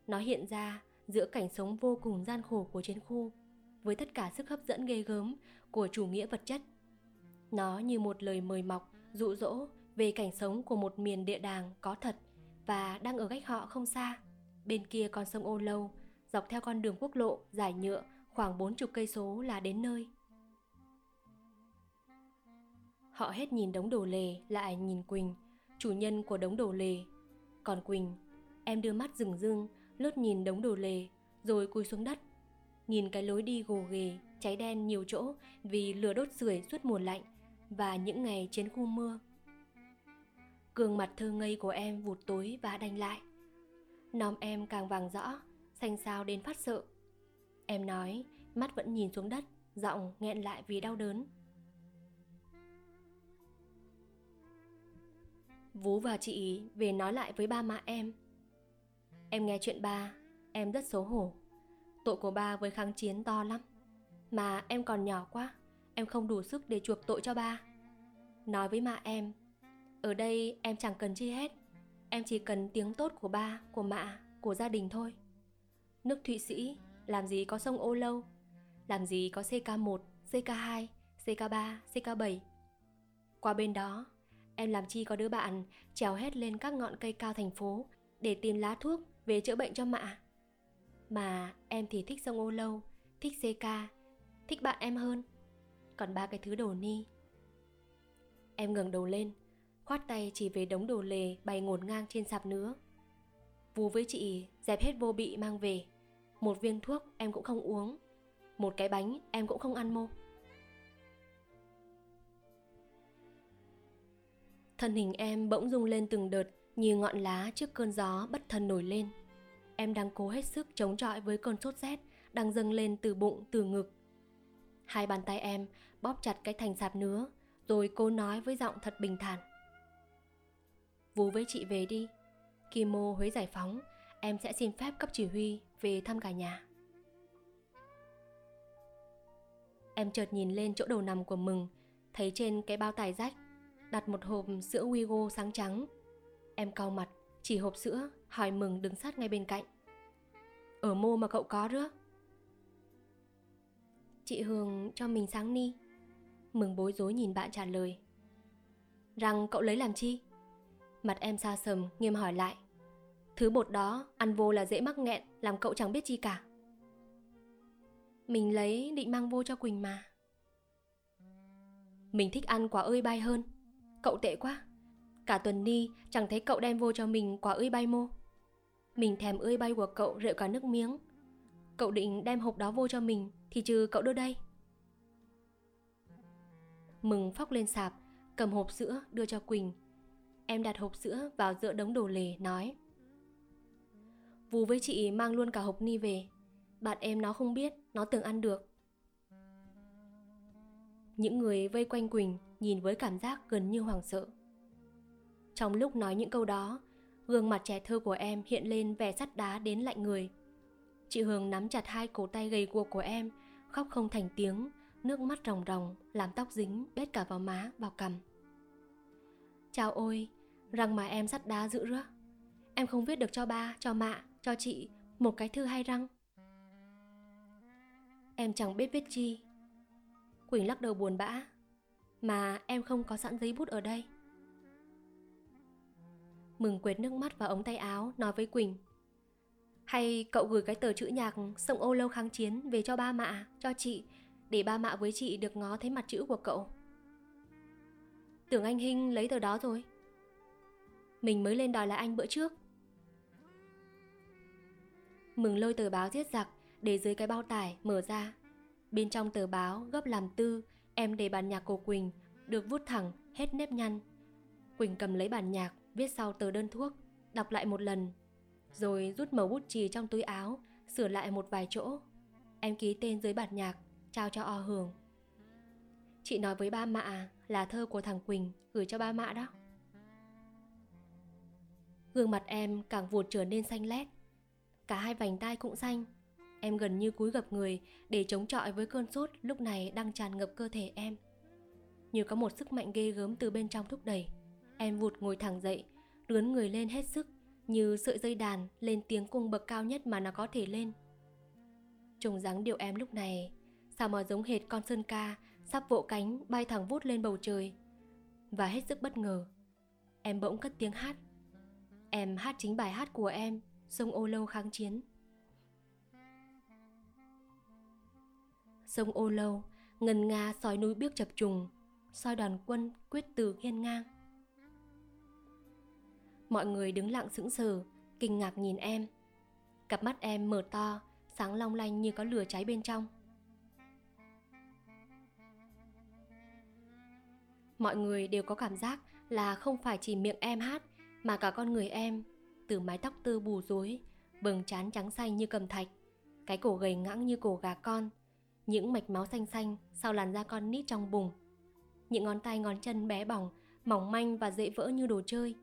Nó hiện ra giữa cảnh sống vô cùng gian khổ của chiến khu với tất cả sức hấp dẫn ghê gớm của chủ nghĩa vật chất. Nó như một lời mời mọc, dụ dỗ về cảnh sống của một miền địa đàng có thật và đang ở cách họ không xa. Bên kia con sông Ô Lâu, dọc theo con đường quốc lộ dài nhựa khoảng 40 cây số là đến nơi. Họ hết nhìn đống đồ lề lại nhìn Quỳnh, chủ nhân của đống đồ lề. Còn Quỳnh, em đưa mắt rừng rưng, lướt nhìn đống đồ lề, rồi cúi xuống đất. Nhìn cái lối đi gồ ghề, cháy đen nhiều chỗ vì lửa đốt sưởi suốt mùa lạnh và những ngày chiến khu mưa. gương mặt thơ ngây của em vụt tối và đanh lại. Nóm em càng vàng rõ, xanh xao đến phát sợ. Em nói, mắt vẫn nhìn xuống đất, giọng nghẹn lại vì đau đớn. Vú và chị về nói lại với ba mẹ em. Em nghe chuyện ba, em rất xấu hổ. Tội của ba với kháng chiến to lắm. Mà em còn nhỏ quá, em không đủ sức để chuộc tội cho ba. Nói với mẹ em, ở đây em chẳng cần chi hết. Em chỉ cần tiếng tốt của ba, của mẹ của gia đình thôi. Nước Thụy Sĩ, làm gì có sông Ô Lâu, làm gì có CK1, CK2, CK3, CK7. Qua bên đó, em làm chi có đứa bạn trèo hết lên các ngọn cây cao thành phố để tìm lá thuốc về chữa bệnh cho mạ. Mà em thì thích sông Ô Lâu, thích CK, thích bạn em hơn. Còn ba cái thứ đồ ni. Em ngẩng đầu lên, khoát tay chỉ về đống đồ lề bày ngổn ngang trên sạp nữa. Vú với chị dẹp hết vô bị mang về. Một viên thuốc em cũng không uống. Một cái bánh em cũng không ăn mô. Thân hình em bỗng rung lên từng đợt như ngọn lá trước cơn gió bất thần nổi lên. Em đang cố hết sức chống chọi với cơn sốt rét đang dâng lên từ bụng, từ ngực. Hai bàn tay em bóp chặt cái thành sạp nứa, rồi cô nói với giọng thật bình thản. Vú với chị về đi. Kim mô Huế giải phóng, em sẽ xin phép cấp chỉ huy về thăm cả nhà. Em chợt nhìn lên chỗ đầu nằm của mừng, thấy trên cái bao tải rách đặt một hộp sữa Wigo sáng trắng. Em cau mặt, chỉ hộp sữa, hỏi mừng đứng sát ngay bên cạnh. Ở mô mà cậu có rứa. Chị Hương cho mình sáng ni. Mừng bối rối nhìn bạn trả lời. Rằng cậu lấy làm chi? Mặt em xa sầm, nghiêm hỏi lại. Thứ bột đó, ăn vô là dễ mắc nghẹn, làm cậu chẳng biết chi cả. Mình lấy định mang vô cho Quỳnh mà. Mình thích ăn quả ơi bay hơn. Cậu tệ quá. Cả tuần đi chẳng thấy cậu đem vô cho mình quả ơi bay mô Mình thèm ơi bay của cậu rượu cả nước miếng Cậu định đem hộp đó vô cho mình Thì trừ cậu đưa đây Mừng phóc lên sạp Cầm hộp sữa đưa cho Quỳnh Em đặt hộp sữa vào giữa đống đồ lề nói. Vú với chị mang luôn cả hộp ni về. Bạn em nó không biết Nó tưởng ăn được. Những người vây quanh Quỳnh Nhìn với cảm giác gần như hoảng sợ. Trong lúc nói những câu đó Gương mặt trẻ thơ của em hiện lên vẻ sắt đá đến lạnh người. Chị Hường nắm chặt hai cổ tay gầy guộc của em Khóc không thành tiếng Nước mắt ròng ròng Làm tóc dính bết cả vào má, vào cằm. Chào ôi Răng mà em sắt đá dữ rứa. Em không viết được cho ba, cho mạ, cho chị Một cái thư hay răng. Em chẳng biết viết chi. Quỳnh lắc đầu buồn bã. Mà em không có sẵn giấy bút ở đây. Mừng quệt nước mắt vào ống tay áo Nói với Quỳnh. Hay cậu gửi cái tờ chữ nhạc Sông ô lâu kháng chiến về cho ba mạ Cho chị Để ba mạ với chị được ngó thấy mặt chữ của cậu. Tưởng anh Hinh lấy tờ đó rồi. Mình mới lên đòi lại anh bữa trước. Mừng lôi tờ báo giết giặc, Để dưới cái bao tải mở ra. Bên trong tờ báo gấp làm tư, Em để bản nhạc của Quỳnh Được vút thẳng hết nếp nhăn. Quỳnh cầm lấy bản nhạc, Viết sau tờ đơn thuốc, Đọc lại một lần, Rồi rút màu bút chì trong túi áo, Sửa lại một vài chỗ. Em ký tên dưới bản nhạc, Trao cho O Hường Chị nói với ba mạ là thơ của thằng Quỳnh Gửi cho ba mạ đó. Gương mặt em càng vụt trở nên xanh lét. Cả hai vành tai cũng xanh. Em gần như cúi gập người Để chống chọi với cơn sốt lúc này đang tràn ngập cơ thể em. Như có một sức mạnh ghê gớm từ bên trong thúc đẩy, Em vụt ngồi thẳng dậy Lướn người lên hết sức, Như sợi dây đàn lên tiếng cung bậc cao nhất mà nó có thể lên. Trông dáng điệu em lúc này, Sao mà giống hệt con sơn ca Sắp vỗ cánh bay thẳng vút lên bầu trời. Và hết sức bất ngờ, Em bỗng cất tiếng hát. Em hát chính bài hát của em, Sông Ô Lâu kháng chiến. Sông Ô Lâu Ngân nga soi núi biếc chập trùng, soi đoàn quân quyết tử hiên ngang. Mọi người đứng lặng sững sờ, Kinh ngạc nhìn em. Cặp mắt em mở to, Sáng long lanh như có lửa cháy bên trong. Mọi người đều có cảm giác là không phải chỉ miệng em hát mà cả con người em Từ mái tóc tư bù rối Bừng trán trắng xanh như cầm thạch Cái cổ gầy ngãng như cổ gà con Những mạch máu xanh xanh Sau làn da con nít trong bùng Những ngón tay ngón chân bé bỏng Mỏng manh và dễ vỡ như đồ chơi.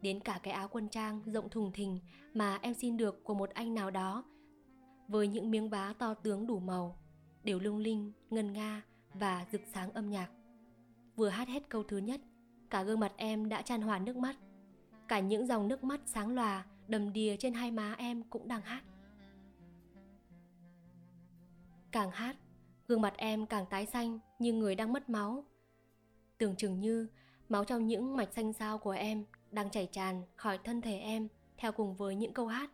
Đến cả cái áo quân trang rộng thùng thình Mà em xin được của một anh nào đó Với những miếng vá to tướng đủ màu Đều lung linh, ngân nga và rực sáng âm nhạc. Vừa hát hết câu thứ nhất Cả gương mặt em đã tràn hòa nước mắt. Cả những dòng nước mắt sáng lòa, Đầm đìa trên hai má em cũng đang hát. Càng hát, Gương mặt em càng tái xanh Như người đang mất máu. Tưởng chừng như Máu trong những mạch xanh xao của em Đang chảy tràn khỏi thân thể em Theo cùng với những câu hát.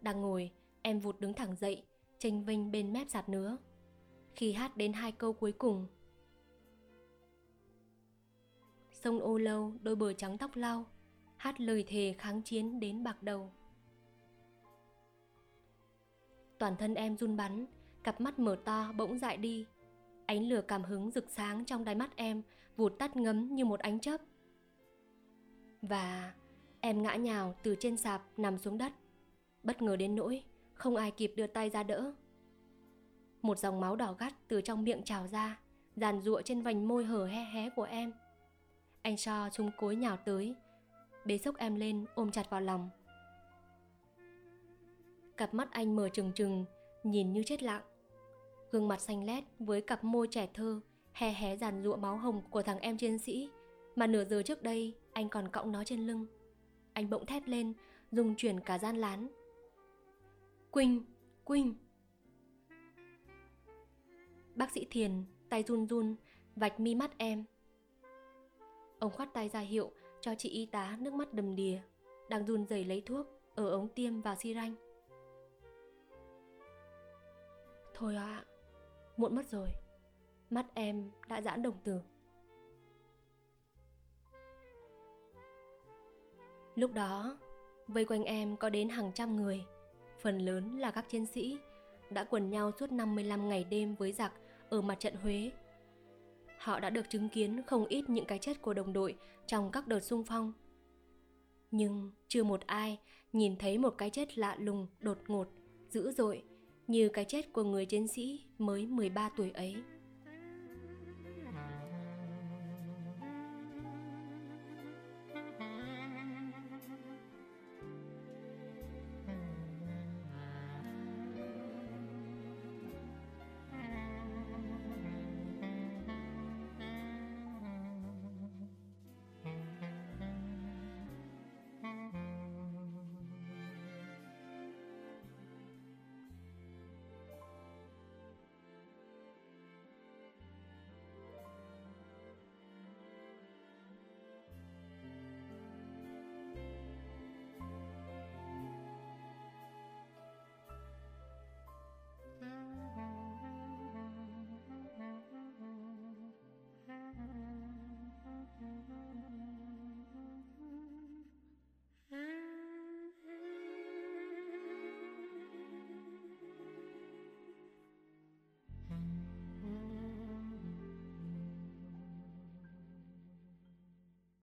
Đang ngồi, Em vụt đứng thẳng dậy Tranh vinh bên mép giạt nứa Khi hát đến hai câu cuối cùng. Sông ô lâu đôi bờ trắng tóc lau Hát lời thề kháng chiến đến bạc đầu. Toàn thân em run bắn, Cặp mắt mở to bỗng dại đi. Ánh lửa cảm hứng rực sáng trong đáy mắt em, Vụt tắt ngấm như một ánh chớp. Và em ngã nhào từ trên sạp nằm xuống đất. Bất ngờ đến nỗi, Không ai kịp đưa tay ra đỡ. Một dòng máu đỏ gắt từ trong miệng trào ra, Giàn ruộng trên vành môi hở he hé của em. Anh So chung cối nhào tới Bế sốc em lên ôm chặt vào lòng. Cặp mắt anh mở trừng trừng Nhìn như chết lặng. Gương mặt xanh lét với cặp môi trẻ thơ Hé hé giàn ruộng máu hồng của thằng em chiến sĩ. Mà nửa giờ trước đây Anh còn cõng nó trên lưng. Anh bỗng thét lên Dùng chuyển cả gian lán. Quỳnh, Quỳnh. Bác sĩ Thiền Tay run run Vạch mi mắt em. Ông khoát tay ra hiệu cho chị y tá nước mắt đầm đìa, đang run rẩy lấy thuốc ở ống tiêm vào xi ranh. Thôi ạ, à, muộn mất rồi. Mắt em đã giãn đồng tử. Lúc đó, vây quanh em có đến hàng trăm người, phần lớn là các chiến sĩ, đã quần nhau suốt 55 ngày đêm với giặc ở mặt trận Huế. Họ đã được chứng kiến không ít những cái chết của đồng đội trong các đợt xung phong. Nhưng chưa một ai nhìn thấy một cái chết lạ lùng, đột ngột, dữ dội như cái chết của người chiến sĩ mới 13 tuổi ấy.